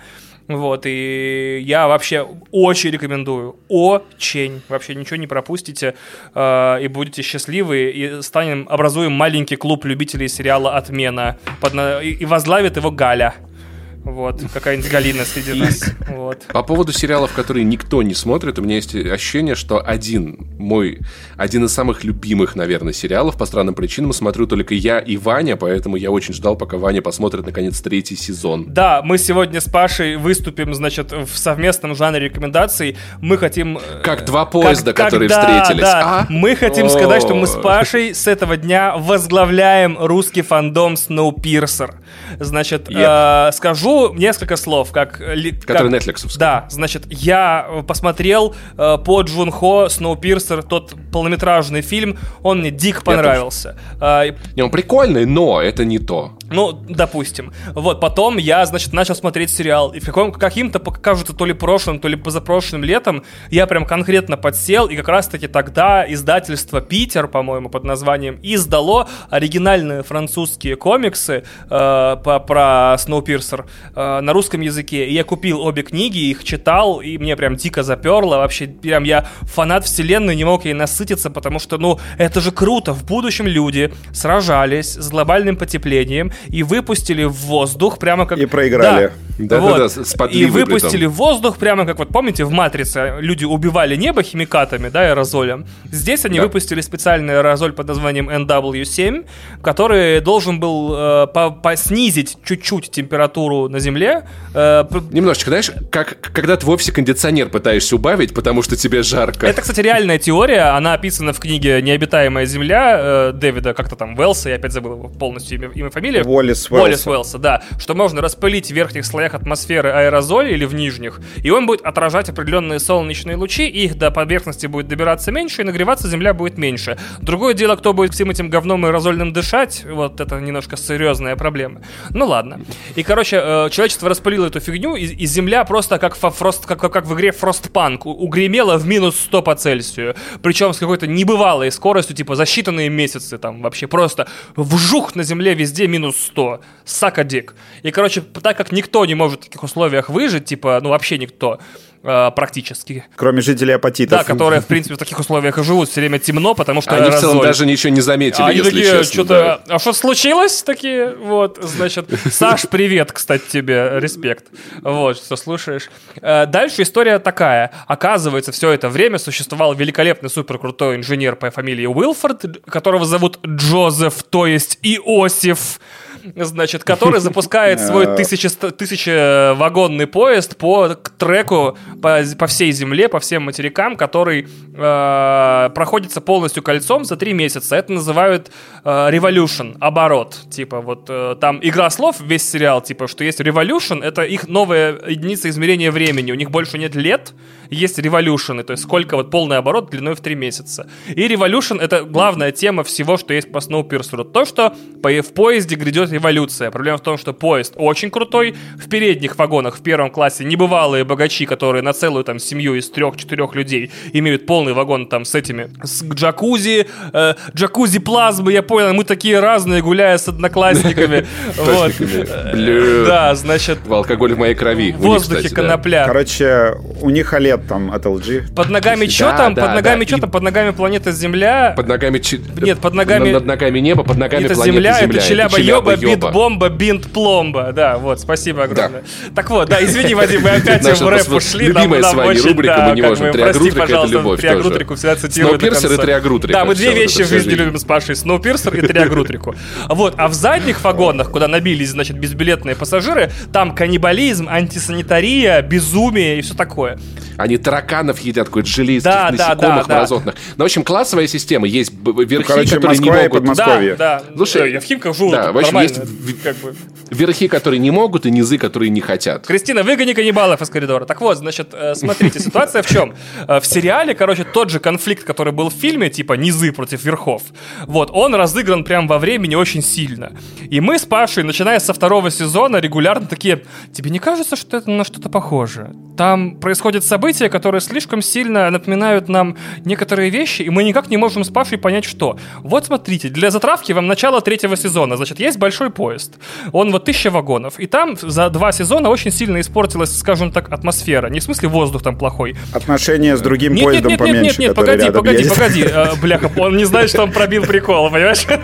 Вот, и я вообще очень рекомендую. Очень. Вообще ничего не пропустите. Э, и будете счастливы, и станем, образуем маленький клуб любителей сериала «Отмена». Под, и возглавит его Галя. Вот, какая-нибудь Галина среди нас. Вот. По поводу сериалов, которые никто не смотрит, у меня есть ощущение, что один мой, один из самых любимых, наверное, сериалов по странным причинам смотрю только я и Ваня, поэтому я очень ждал, пока Ваня посмотрит, наконец, третий сезон. Да, мы сегодня с Пашей выступим, значит, в совместном жанре рекомендаций. Мы хотим... Э, как два поезда, как, которые когда, встретились. Да, а? Мы хотим сказать, что мы с Пашей с этого дня возглавляем русский фандом Snowpiercer. Значит, yep. э, скажу несколько слов, как... Который как, Netflix. Да, значит, я э, посмотрел э, по Джун Хо Сноупирсер, тот полнометражный фильм, он мне дико понравился. Э, не, он прикольный, но это не то. Ну, допустим. Вот, потом я, значит, начал смотреть сериал, и в каком, каким-то, кажется, то ли прошлым, то ли позапрошлым летом я прям конкретно подсел, и как раз-таки тогда издательство «Питер», по-моему, под названием, издало оригинальные французские комиксы э, по, про Сноупирсер э, на русском языке. И я купил обе книги, их читал, и мне прям дико заперло. Вообще, прям я фанат вселенной, не мог ей насытиться, потому что, ну, это же круто. В будущем люди сражались с глобальным потеплением, и выпустили в воздух прямо как... И проиграли. Да, вот. да, да, с И выпустили в воздух прямо как, вот помните, в «Матрице» люди убивали небо химикатами, да, аэрозолем. Здесь они да. выпустили специальный аэрозоль под названием NW7, который должен был э, по, по снизить чуть-чуть температуру на Земле. Э, Немножечко, знаешь, как когда ты в офисе кондиционер пытаешься убавить, потому что тебе жарко. Это, кстати, реальная теория, она описана в книге «Необитаемая Земля» э, Дэвида, как-то там, Велса, я опять забыл его полностью имя, имя фамилия. Уоллес Уоллес Уэллса, да. Что можно распылить в верхних слоях атмосферы аэрозоль или в нижних, и он будет отражать определенные солнечные лучи, и их до поверхности будет добираться меньше, и нагреваться Земля будет меньше. Другое дело, кто будет всем этим говном аэрозольным дышать, вот это немножко серьезная проблема. Ну ладно. И, короче, э, человечество распылило эту фигню, и, и Земля просто как, фрост, как, как в игре Frostpunk угремела в минус 100 по Цельсию. Причем с какой-то небывалой скоростью, типа за считанные месяцы, там вообще просто вжух на Земле везде минус 100. Сакадик. И, короче, так как никто не может в таких условиях выжить, типа, ну вообще никто, практически. Кроме жителей апатитов. Да, которые, в принципе, в таких условиях и живут, все время темно, потому что Они в целом даже ничего не заметили, а если они такие, честно. что-то, а что случилось? Такие, вот, значит, Саш, привет, кстати, тебе, респект. Вот, что слушаешь. Э, Дальше история такая. Оказывается, все это время существовал великолепный суперкрутой инженер по фамилии Уилфорд, которого зовут Джозеф, то есть Иосиф значит, который запускает свой [laughs] тысячи, тысячевагонный поезд по треку по, по всей земле, по всем материкам, который э, проходится полностью кольцом за три месяца. Это называют э, Revolution, оборот. Типа вот э, там игра слов, весь сериал, типа, что есть Revolution, это их новая единица измерения времени. У них больше нет лет, есть Revolution, то есть сколько вот полный оборот длиной в три месяца. И Revolution это главная тема всего, что есть по Snowpiercer. То, что по, в поезде грядет эволюция. Проблема в том, что поезд очень крутой. В передних вагонах в первом классе небывалые богачи, которые на целую там семью из трех-четырех людей имеют полный вагон там с этими, с джакузи, э, джакузи плазмы, я понял, мы такие разные, гуляя с одноклассниками. [laughs] Вот. Да, значит... В алкоголе в моей крови. В воздухе конопля. Короче, у них OLED там от LG. Под ногами что там? Под ногами что там? Под ногами планета Земля. Под ногами... Нет, под ногами... Над ногами небо, под ногами это планета Земля. Земля. Это Челяба Йоба, Бит Бомба, Бинт Пломба. Да, вот, спасибо огромное. Так вот, да, извини, Вадим, мы опять в рэп ушли. Любимая с вами рубрика, мы не можем. Триагрутрика — это любовь Триагрутрику всегда цитирую Сноупирсер и Триагрутрика. Да, мы две вещи в жизни любим с Пашей. Сноупирсер и Триагрутрику. Вот, а в задних вагонах, куда набились, значит, безбилетные пассажиры, там каннибализм, антисанитария, безумие и все такое. Они тараканов едят, какой-то железных да, насекомых да, да, мразотных. Да. Ну, в общем, классовая система. Есть верхи, ну, короче, которые Москва не могут... Подмосковье. Да, да. Слушай, я в Химках живу, да, в общем, есть как бы. верхи, которые не могут, и низы, которые не хотят. Кристина, выгони каннибалов из коридора. Так вот, значит, смотрите, ситуация в чем? В сериале, короче, тот же конфликт, который был в фильме, типа низы против верхов, вот, он разыгран прям во времени очень сильно. И мы с Пашей, начиная со второго сезона, регулярно такие, тебе не кажется, что это на что-то похоже? Там происходят события, которые слишком сильно напоминают нам некоторые вещи, и мы никак не можем с Пашей понять, что. Вот смотрите, для затравки вам начало третьего сезона. Значит, есть большой поезд. Он вот тысяча вагонов. И там за два сезона очень сильно испортилась, скажем так, атмосфера. Не в смысле воздух там плохой. Отношения с другим нет, поездом нет, нет, поменьше, Нет, нет, нет, погоди, погоди, едет. погоди. Э, бляха, он не знает, что он пробил прикол, понимаешь? [laughs]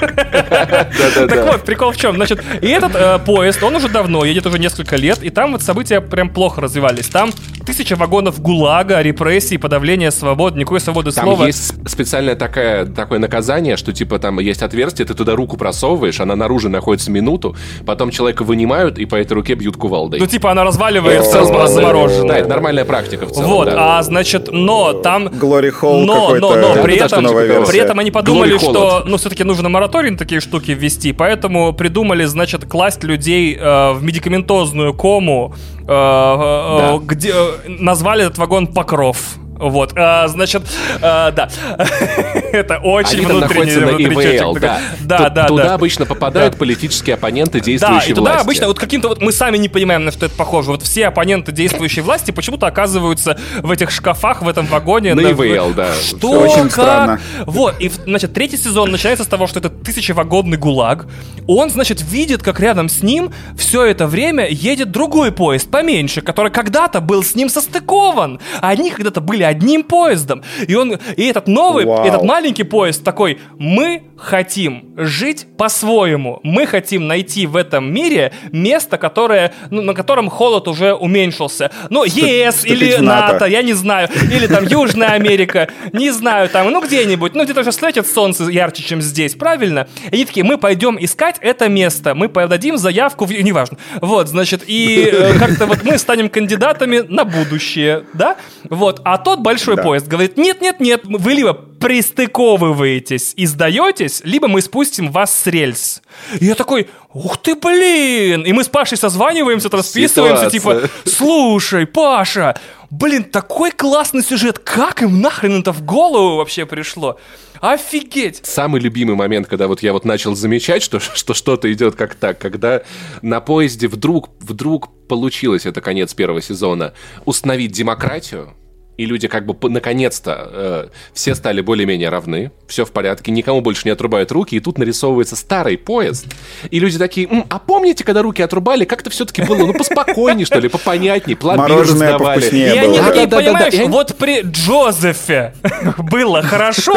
Так вот, прикол в чем? Значит, и этот э, поезд, он уже давно едет, уже несколько лет, и там вот события прям плохо развивались. Там тысяча вагонов ГУЛАГа, репрессий, подавление свобод, никакой свободы там слова. Там есть специальное такое, такое наказание, что типа там есть отверстие, ты туда руку просовываешь, она наружу находится минуту, потом человека вынимают и по этой руке бьют кувалдой. Ну типа она разваливается, размороженная. Да, это нормальная практика в целом. Вот, да. а значит, но там... Glory Hall но, но, но, при, этом, при этом они подумали, что ну все-таки нужно мораторий на такие штуки ввести, поэтому придумали, значит, класть людей э, в медикаментозную кому, э, да. где назвали этот вагон Покров. Вот, а, значит, а, да. [laughs] Это очень Они внутренний, на EVL, да. Да, да, Туда да. обычно попадают Да. политические оппоненты действующей Да, и туда власти. обычно вот каким-то вот мы сами не понимаем, на что это похоже. Вот все оппоненты действующей власти почему-то оказываются в этих шкафах, в этом вагоне. На на- EVL, да. Что? Очень как? странно. Вот, и, значит, третий сезон начинается с того, что это тысячевагонный ГУЛАГ. Он, значит, видит, как рядом с ним все это время едет другой поезд, поменьше, который когда-то был с ним состыкован. Они когда-то были одним поездом. И он, и этот новый, Вау. этот маленький поезд такой, мы хотим жить по-своему. Мы хотим найти в этом мире место, которое, ну, на котором холод уже уменьшился. Ну, ЕС или НАТО. НАТО, я не знаю. Или там Южная Америка, не знаю, там, ну где-нибудь. Ну, где-то же светит солнце ярче, чем здесь, правильно? И они такие, мы пойдем искать это место, мы подадим заявку, в... неважно. Вот, значит, и э, как-то вот мы станем кандидатами на будущее, да? Вот, а тот большой да. поезд говорит, нет-нет-нет, вы либо пристыковываетесь и сдаетесь, либо мы спустим вас с рельс. И я такой, ух ты, блин! И мы с Пашей созваниваемся, расписываемся, типа, слушай, Паша, блин, такой классный сюжет, как им нахрен это в голову вообще пришло? Офигеть! Самый любимый момент, когда вот я вот начал замечать, что, [laughs] что что-то идет как так, когда на поезде вдруг, вдруг получилось, это конец первого сезона, установить демократию, и люди как бы наконец-то э, все стали более-менее равны, все в порядке, никому больше не отрубают руки, и тут нарисовывается старый поезд, и люди такие, М, а помните, когда руки отрубали, как-то все-таки было, ну, поспокойнее, что ли, попонятнее, пломбир раздавали. И они такие, понимаешь, вот при Джозефе [laughs] было хорошо,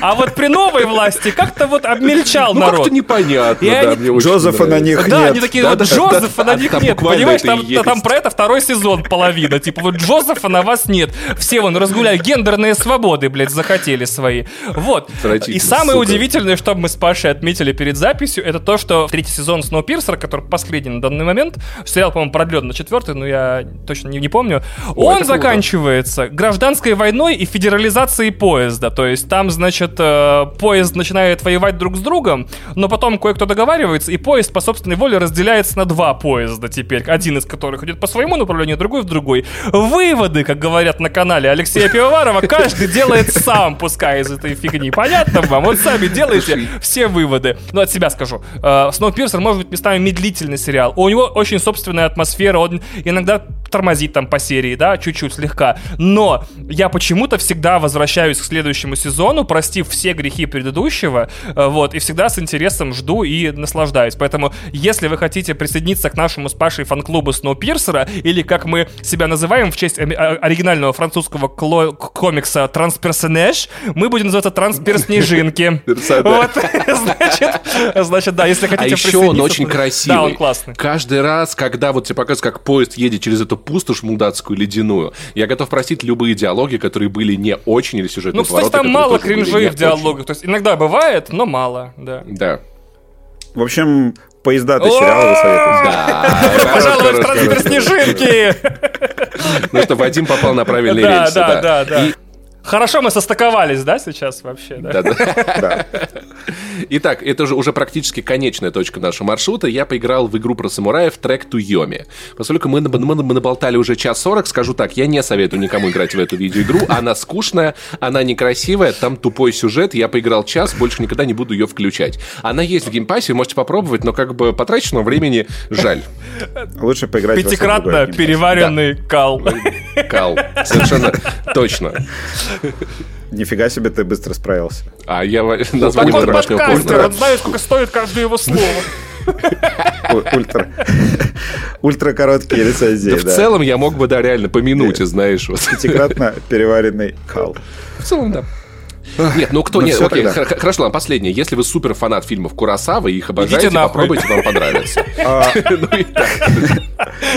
а вот при новой власти как-то вот обмельчал народ. Ну, как-то непонятно, да, мне Джозефа на них нет. Да, они такие, вот Джозефа на них нет, понимаешь, там про это второй сезон половина, типа вот Джозефа на вас нет все вон разгуляли, гендерные свободы, блядь, захотели свои. Вот. И самое сука. удивительное, что мы с Пашей отметили перед записью, это то, что третий сезон Сноупирсера, который последний на данный момент, сериал, по-моему, продлен на четвертый, но я точно не, не помню, Ой, он заканчивается круто. гражданской войной и федерализацией поезда. То есть там, значит, э, поезд начинает воевать друг с другом, но потом кое-кто договаривается, и поезд по собственной воле разделяется на два поезда теперь, один из которых идет по своему направлению, другой в другой. Выводы, как говорят на канале канале Алексея Пивоварова каждый делает сам, пускай из этой фигни. Понятно вам? Вот сами делайте все выводы. Ну, от себя скажу. Сноупирсер может быть местами медлительный сериал. У него очень собственная атмосфера. Он иногда тормозит там по серии, да, чуть-чуть слегка. Но я почему-то всегда возвращаюсь к следующему сезону, простив все грехи предыдущего, э, вот, и всегда с интересом жду и наслаждаюсь. Поэтому, если вы хотите присоединиться к нашему с Пашей фан-клубу Сноупирсера, или как мы себя называем в честь оригинального французского комикса Трансперсонеж, мы будем называться Трансперснежинки. [laughs] Вот, [laughs] значит, значит, да, если хотите А еще он очень красивый. Да, он классный. Каждый раз, когда вот тебе показывают, как поезд едет через эту пустошь мудацкую ледяную. Я готов простить любые диалоги, которые были не очень, или сюжетные Ну, кстати, там мало кринжевых диалогов. То есть иногда бывает, но мало, да. Да. В общем, поезда до сериала вы советуете. Да. [laughs] Пожалуй, в снежинки. Ну что, Вадим попал на правильный рельсы. Да, да, да. Хорошо мы состыковались, да, сейчас вообще? Да, да. Итак, это же уже практически конечная точка нашего маршрута. Я поиграл в игру про самураев Trek to Yomi. Поскольку мы, мы, мы наболтали уже час сорок, скажу так, я не советую никому играть в эту видеоигру. Она скучная, она некрасивая, там тупой сюжет. Я поиграл час, больше никогда не буду ее включать. Она есть в Game Pass е, можете попробовать, но как бы потраченного времени жаль. Лучше поиграть Пятикратно переваренный кал. Кал, совершенно точно. [laughs] Нифига себе ты быстро справился. А я назвал его домашнего порно. Он знает, сколько стоит каждое его слово. Ультра. [laughs] Ультра короткие рецензии, В целом я мог бы, да, реально по минуте, знаешь. Пятикратно переваренный кал. В целом, да. Нет, ну кто ну, нет, окей, хорошо, ладно, последнее. Если вы супер фанат фильмов Курасава и их обожаете, попробуйте, вам понравится. [laughs] А, [laughs] ну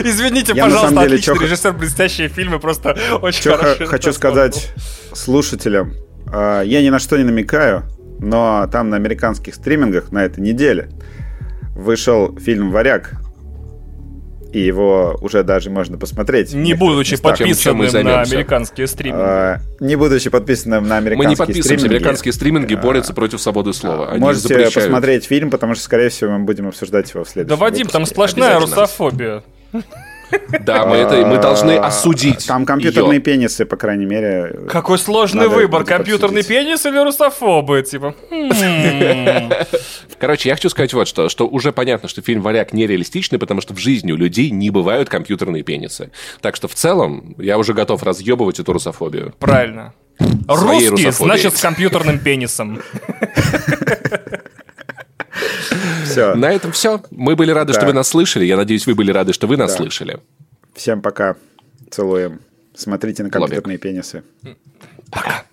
Извините, пожалуйста, отличный режиссер, блестящие фильмы, просто очень хорошо. Хочу сказать слушателям, а, я ни на что не намекаю, но там на американских стримингах на этой неделе вышел фильм «Варяг» и его уже даже можно посмотреть. Не будучи подписанным на американские стриминги. А, не будучи подписанным на американские стриминги. Мы не подписываемся, стриминги. американские стриминги борются а, против свободы слова. Они можете запрещают. посмотреть фильм, потому что, скорее всего, мы будем обсуждать его в следующем Да, Вадим, выпуске. там сплошная русофобия. Да, мы это мы должны осудить. Там компьютерные пенисы, по крайней мере. Какой сложный выбор, компьютерный пенис или русофобы, типа. Хм. Короче, я хочу сказать вот что, что уже понятно, что фильм «Варяг» нереалистичный, потому что в жизни у людей не бывают компьютерные пенисы. Так что в целом я уже готов разъебывать эту русофобию. Правильно. Русский, значит, с компьютерным пенисом. [laughs] Все. На этом все. Мы были рады, да. что вы нас слышали. Я надеюсь, вы были рады, что вы нас да. слышали. Всем пока. Целуем. Смотрите на компьютерные Лобик. пенисы. Пока.